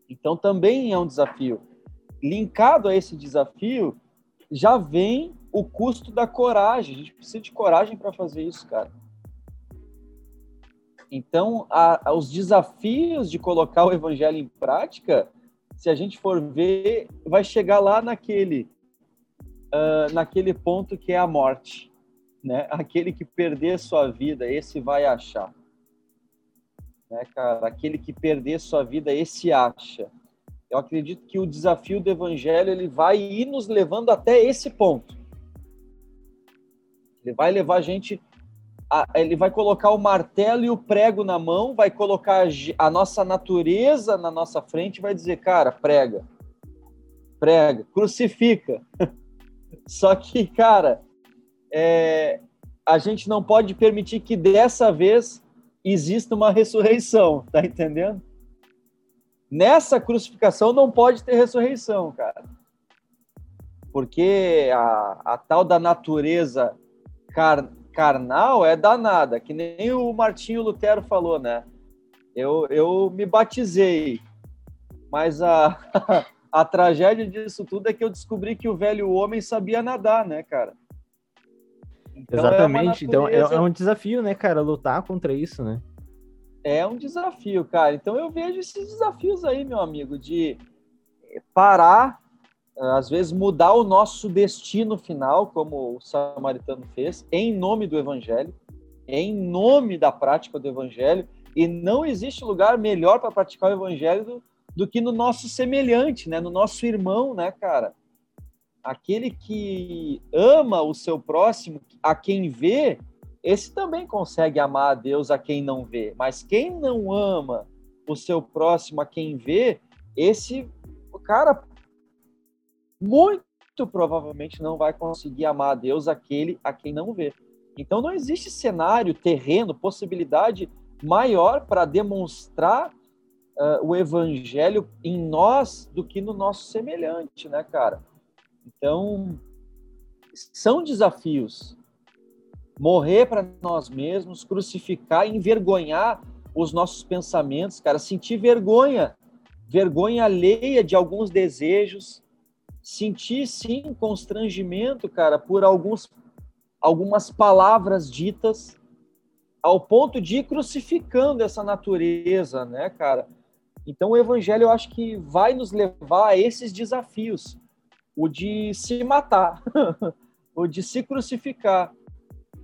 Então também é um desafio. Linkado a esse desafio, já vem o custo da coragem. A gente precisa de coragem para fazer isso, cara. Então, a, a, os desafios de colocar o evangelho em prática, se a gente for ver, vai chegar lá naquele, uh, naquele ponto que é a morte. Né? Aquele que perder sua vida, esse vai achar né, cara? Aquele que perder sua vida, esse acha. Eu acredito que o desafio do evangelho ele vai ir nos levando até esse ponto. Ele vai levar a gente a, ele vai colocar o martelo e o prego na mão, vai colocar a nossa natureza na nossa frente e vai dizer, cara, prega. Prega, crucifica. Só que, cara, é, a gente não pode permitir que dessa vez exista uma ressurreição, tá entendendo? Nessa crucificação não pode ter ressurreição, cara. Porque a, a tal da natureza car, carnal é danada, que nem o Martinho Lutero falou, né? Eu, eu me batizei, mas a, a tragédia disso tudo é que eu descobri que o velho homem sabia nadar, né, cara? Então, é Exatamente. É então é, é, um desafio, né, cara, lutar contra isso, né? É um desafio, cara. Então eu vejo esses desafios aí, meu amigo, de parar, às vezes mudar o nosso destino final, como o samaritano fez, em nome do evangelho, em nome da prática do evangelho. E não existe lugar melhor para praticar o evangelho do, do que no nosso semelhante, né? No nosso irmão, né, cara? aquele que ama o seu próximo, a quem vê, esse também consegue amar a Deus a quem não vê. Mas quem não ama o seu próximo a quem vê, esse cara muito provavelmente não vai conseguir amar a Deus aquele a quem não vê. Então não existe cenário, terreno, possibilidade maior para demonstrar uh, o evangelho em nós do que no nosso semelhante, né, cara? Então, são desafios. Morrer para nós mesmos, crucificar, envergonhar os nossos pensamentos, cara, sentir vergonha, vergonha alheia de alguns desejos, sentir sim constrangimento, cara, por alguns algumas palavras ditas ao ponto de ir crucificando essa natureza, né, cara? Então o evangelho eu acho que vai nos levar a esses desafios o de se matar, o de se crucificar.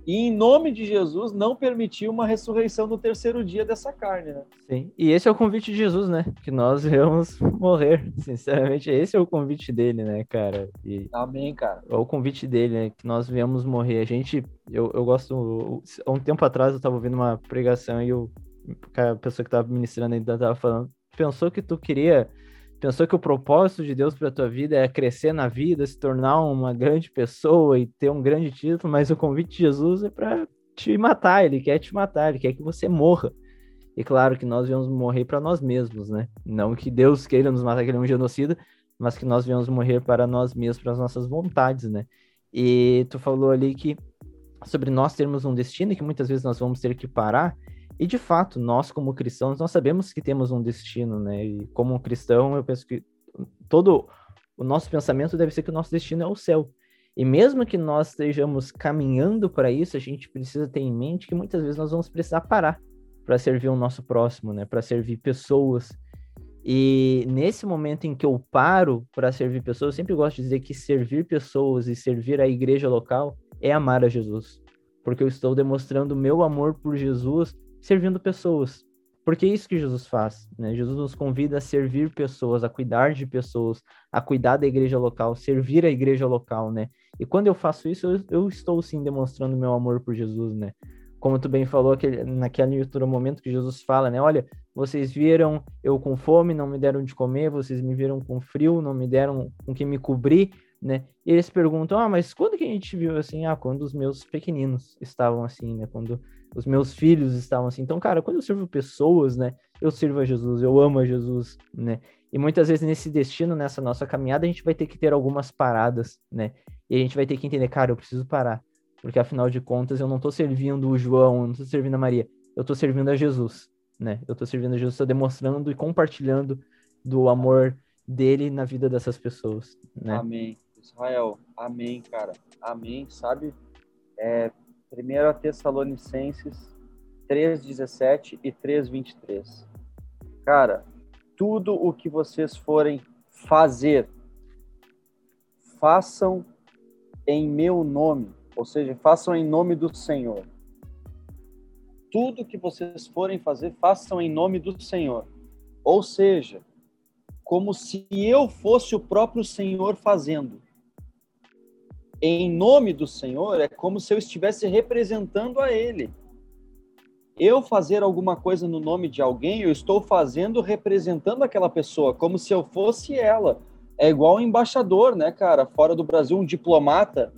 E em nome de Jesus não permitir uma ressurreição no terceiro dia dessa carne, né? Sim. E esse é o convite de Jesus, né? Que nós vamos morrer. Sinceramente, esse é o convite dele, né, cara? E... Amém, cara. É o convite dele, né? Que nós viemos morrer. A gente, eu, eu gosto. Há um tempo atrás eu estava ouvindo uma pregação e o, a pessoa que estava ministrando ainda estava falando, pensou que tu queria pensou que o propósito de Deus para tua vida é crescer na vida, se tornar uma grande pessoa e ter um grande título, mas o convite de Jesus é para te matar, ele quer te matar, ele quer que você morra. E claro que nós viemos morrer para nós mesmos, né? Não que Deus queira nos matar, que ele é um genocida, mas que nós viemos morrer para nós mesmos, para as nossas vontades, né? E tu falou ali que sobre nós termos um destino que muitas vezes nós vamos ter que parar. E de fato, nós como cristãos, nós sabemos que temos um destino, né? E como cristão, eu penso que todo o nosso pensamento deve ser que o nosso destino é o céu. E mesmo que nós estejamos caminhando para isso, a gente precisa ter em mente que muitas vezes nós vamos precisar parar para servir o nosso próximo, né? Para servir pessoas. E nesse momento em que eu paro para servir pessoas, eu sempre gosto de dizer que servir pessoas e servir a igreja local é amar a Jesus. Porque eu estou demonstrando meu amor por Jesus servindo pessoas. Porque é isso que Jesus faz, né? Jesus nos convida a servir pessoas, a cuidar de pessoas, a cuidar da igreja local, servir a igreja local, né? E quando eu faço isso, eu, eu estou sim demonstrando meu amor por Jesus, né? Como tu bem falou, aquele, naquele outro momento que Jesus fala, né? Olha, vocês viram eu com fome, não me deram de comer, vocês me viram com frio, não me deram com que me cobrir, né? E eles perguntam, ah, mas quando que a gente viu assim? Ah, quando os meus pequeninos estavam assim, né? Quando os meus filhos estavam assim. Então, cara, quando eu sirvo pessoas, né? Eu sirvo a Jesus, eu amo a Jesus, né? E muitas vezes nesse destino, nessa nossa caminhada, a gente vai ter que ter algumas paradas, né? E a gente vai ter que entender, cara, eu preciso parar. Porque afinal de contas, eu não tô servindo o João, eu não tô servindo a Maria, eu tô servindo a Jesus, né? Eu tô servindo a Jesus, tô demonstrando e compartilhando do amor dele na vida dessas pessoas, né? Amém. Israel, amém, cara. Amém, sabe? É, 1 Tessalonicenses 3,17 e 3,23. Cara, tudo o que vocês forem fazer, façam em meu nome, ou seja, façam em nome do Senhor. Tudo que vocês forem fazer, façam em nome do Senhor. Ou seja, como se eu fosse o próprio Senhor fazendo em nome do Senhor é como se eu estivesse representando a Ele. Eu fazer alguma coisa no nome de alguém, eu estou fazendo representando aquela pessoa, como se eu fosse ela. É igual um embaixador, né, cara? Fora do Brasil, um diplomata,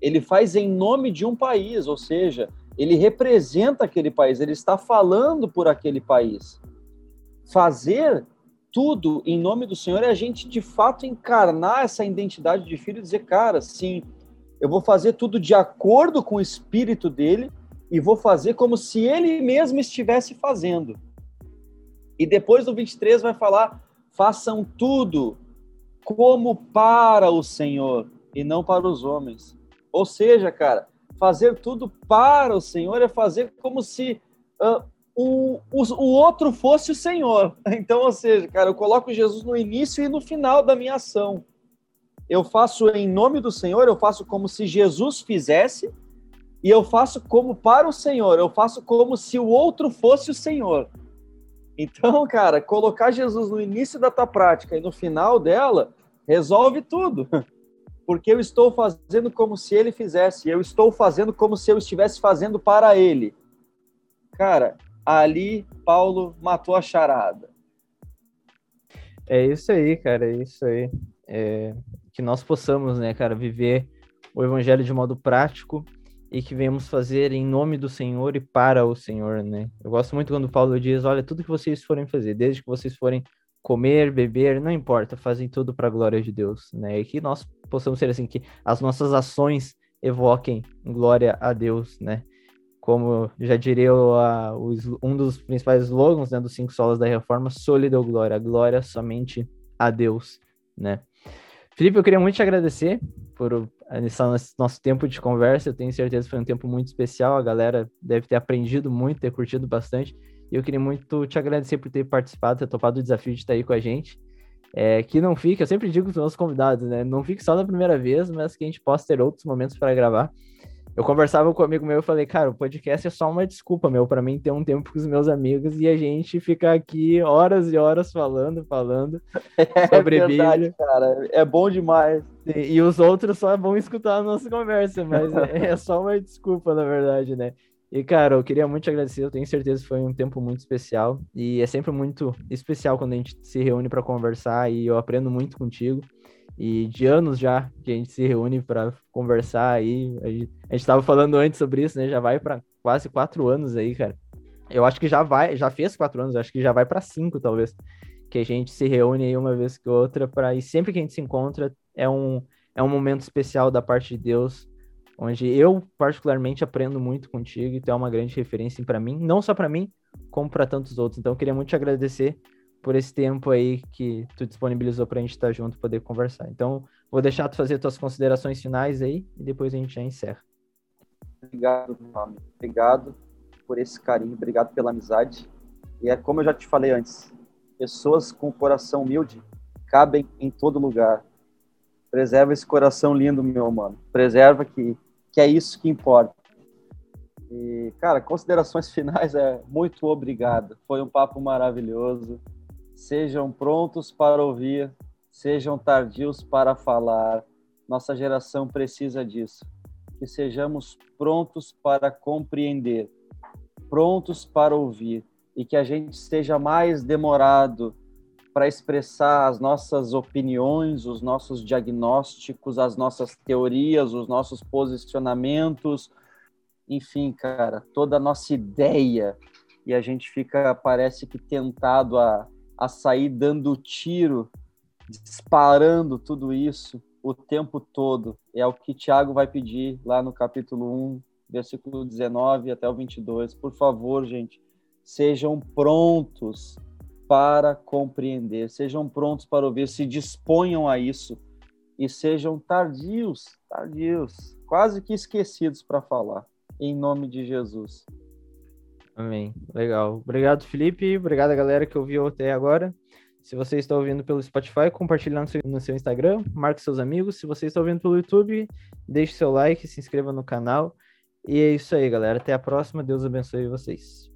ele faz em nome de um país, ou seja, ele representa aquele país, ele está falando por aquele país. Fazer tudo em nome do Senhor é a gente de fato encarnar essa identidade de filho e dizer, cara, sim, eu vou fazer tudo de acordo com o espírito dele e vou fazer como se ele mesmo estivesse fazendo. E depois do 23 vai falar: façam tudo como para o Senhor e não para os homens. Ou seja, cara, fazer tudo para o Senhor é fazer como se uh, o, o, o outro fosse o Senhor. Então, ou seja, cara, eu coloco Jesus no início e no final da minha ação eu faço em nome do Senhor, eu faço como se Jesus fizesse, e eu faço como para o Senhor, eu faço como se o outro fosse o Senhor. Então, cara, colocar Jesus no início da tua prática e no final dela resolve tudo. Porque eu estou fazendo como se ele fizesse, eu estou fazendo como se eu estivesse fazendo para ele. Cara, ali Paulo matou a charada. É isso aí, cara, é isso aí. É, que nós possamos, né, cara, viver o evangelho de modo prático e que venhamos fazer em nome do Senhor e para o Senhor, né? Eu gosto muito quando Paulo diz, olha, tudo que vocês forem fazer, desde que vocês forem comer, beber, não importa, fazem tudo para a glória de Deus, né? E que nós possamos ser assim que as nossas ações evoquem glória a Deus, né? Como já diria a, um dos principais slogans né, dos cinco solas da reforma, sólido glória, glória somente a Deus, né? Felipe, eu queria muito te agradecer por iniciar nosso tempo de conversa. Eu tenho certeza que foi um tempo muito especial. A galera deve ter aprendido muito, ter curtido bastante. E eu queria muito te agradecer por ter participado, ter topado o desafio de estar aí com a gente. É, que não fique, eu sempre digo para os nossos convidados, né? Não fique só na primeira vez, mas que a gente possa ter outros momentos para gravar. Eu conversava com um amigo meu e falei, cara, o podcast é só uma desculpa, meu, para mim ter um tempo com os meus amigos e a gente ficar aqui horas e horas falando, falando é sobre é verdade, cara, é bom demais. E, e, os outros só vão escutar a nossa conversa, mas é, é só uma desculpa, na verdade, né? E, cara, eu queria muito te agradecer, eu tenho certeza que foi um tempo muito especial. E é sempre muito especial quando a gente se reúne para conversar e eu aprendo muito contigo. E de anos já que a gente se reúne para conversar aí. A gente, a gente tava falando antes sobre isso, né? Já vai para quase quatro anos aí, cara. Eu acho que já vai, já fez quatro anos, acho que já vai para cinco, talvez. Que a gente se reúne aí uma vez que outra para e sempre que a gente se encontra é um é um momento especial da parte de Deus, onde eu particularmente aprendo muito contigo e tu é uma grande referência para mim, não só para mim, como para tantos outros. Então eu queria muito te agradecer por esse tempo aí que tu disponibilizou para a gente estar junto e poder conversar. Então, vou deixar tu fazer tuas considerações finais aí e depois a gente já encerra. Obrigado, meu Obrigado por esse carinho, obrigado pela amizade. E é como eu já te falei antes, pessoas com coração humilde cabem em todo lugar. Preserva esse coração lindo, meu mano. Preserva que, que é isso que importa. E, cara, considerações finais é muito obrigado. Foi um papo maravilhoso. Sejam prontos para ouvir, sejam tardios para falar. Nossa geração precisa disso. Que sejamos prontos para compreender, prontos para ouvir e que a gente seja mais demorado para expressar as nossas opiniões, os nossos diagnósticos, as nossas teorias, os nossos posicionamentos, enfim, cara, toda a nossa ideia. E a gente fica, parece que, tentado a, a sair dando tiro, disparando tudo isso o tempo todo. É o que Tiago vai pedir lá no capítulo 1, versículo 19 até o 22. Por favor, gente, sejam prontos para compreender, sejam prontos para ouvir, se disponham a isso e sejam tardios, tardios, quase que esquecidos para falar, em nome de Jesus. Amém. Legal. Obrigado, Felipe. Obrigado, galera que ouviu até agora. Se você está ouvindo pelo Spotify, compartilhe no seu, no seu Instagram, marque seus amigos. Se você está ouvindo pelo YouTube, deixe seu like, se inscreva no canal. E é isso aí, galera. Até a próxima. Deus abençoe vocês.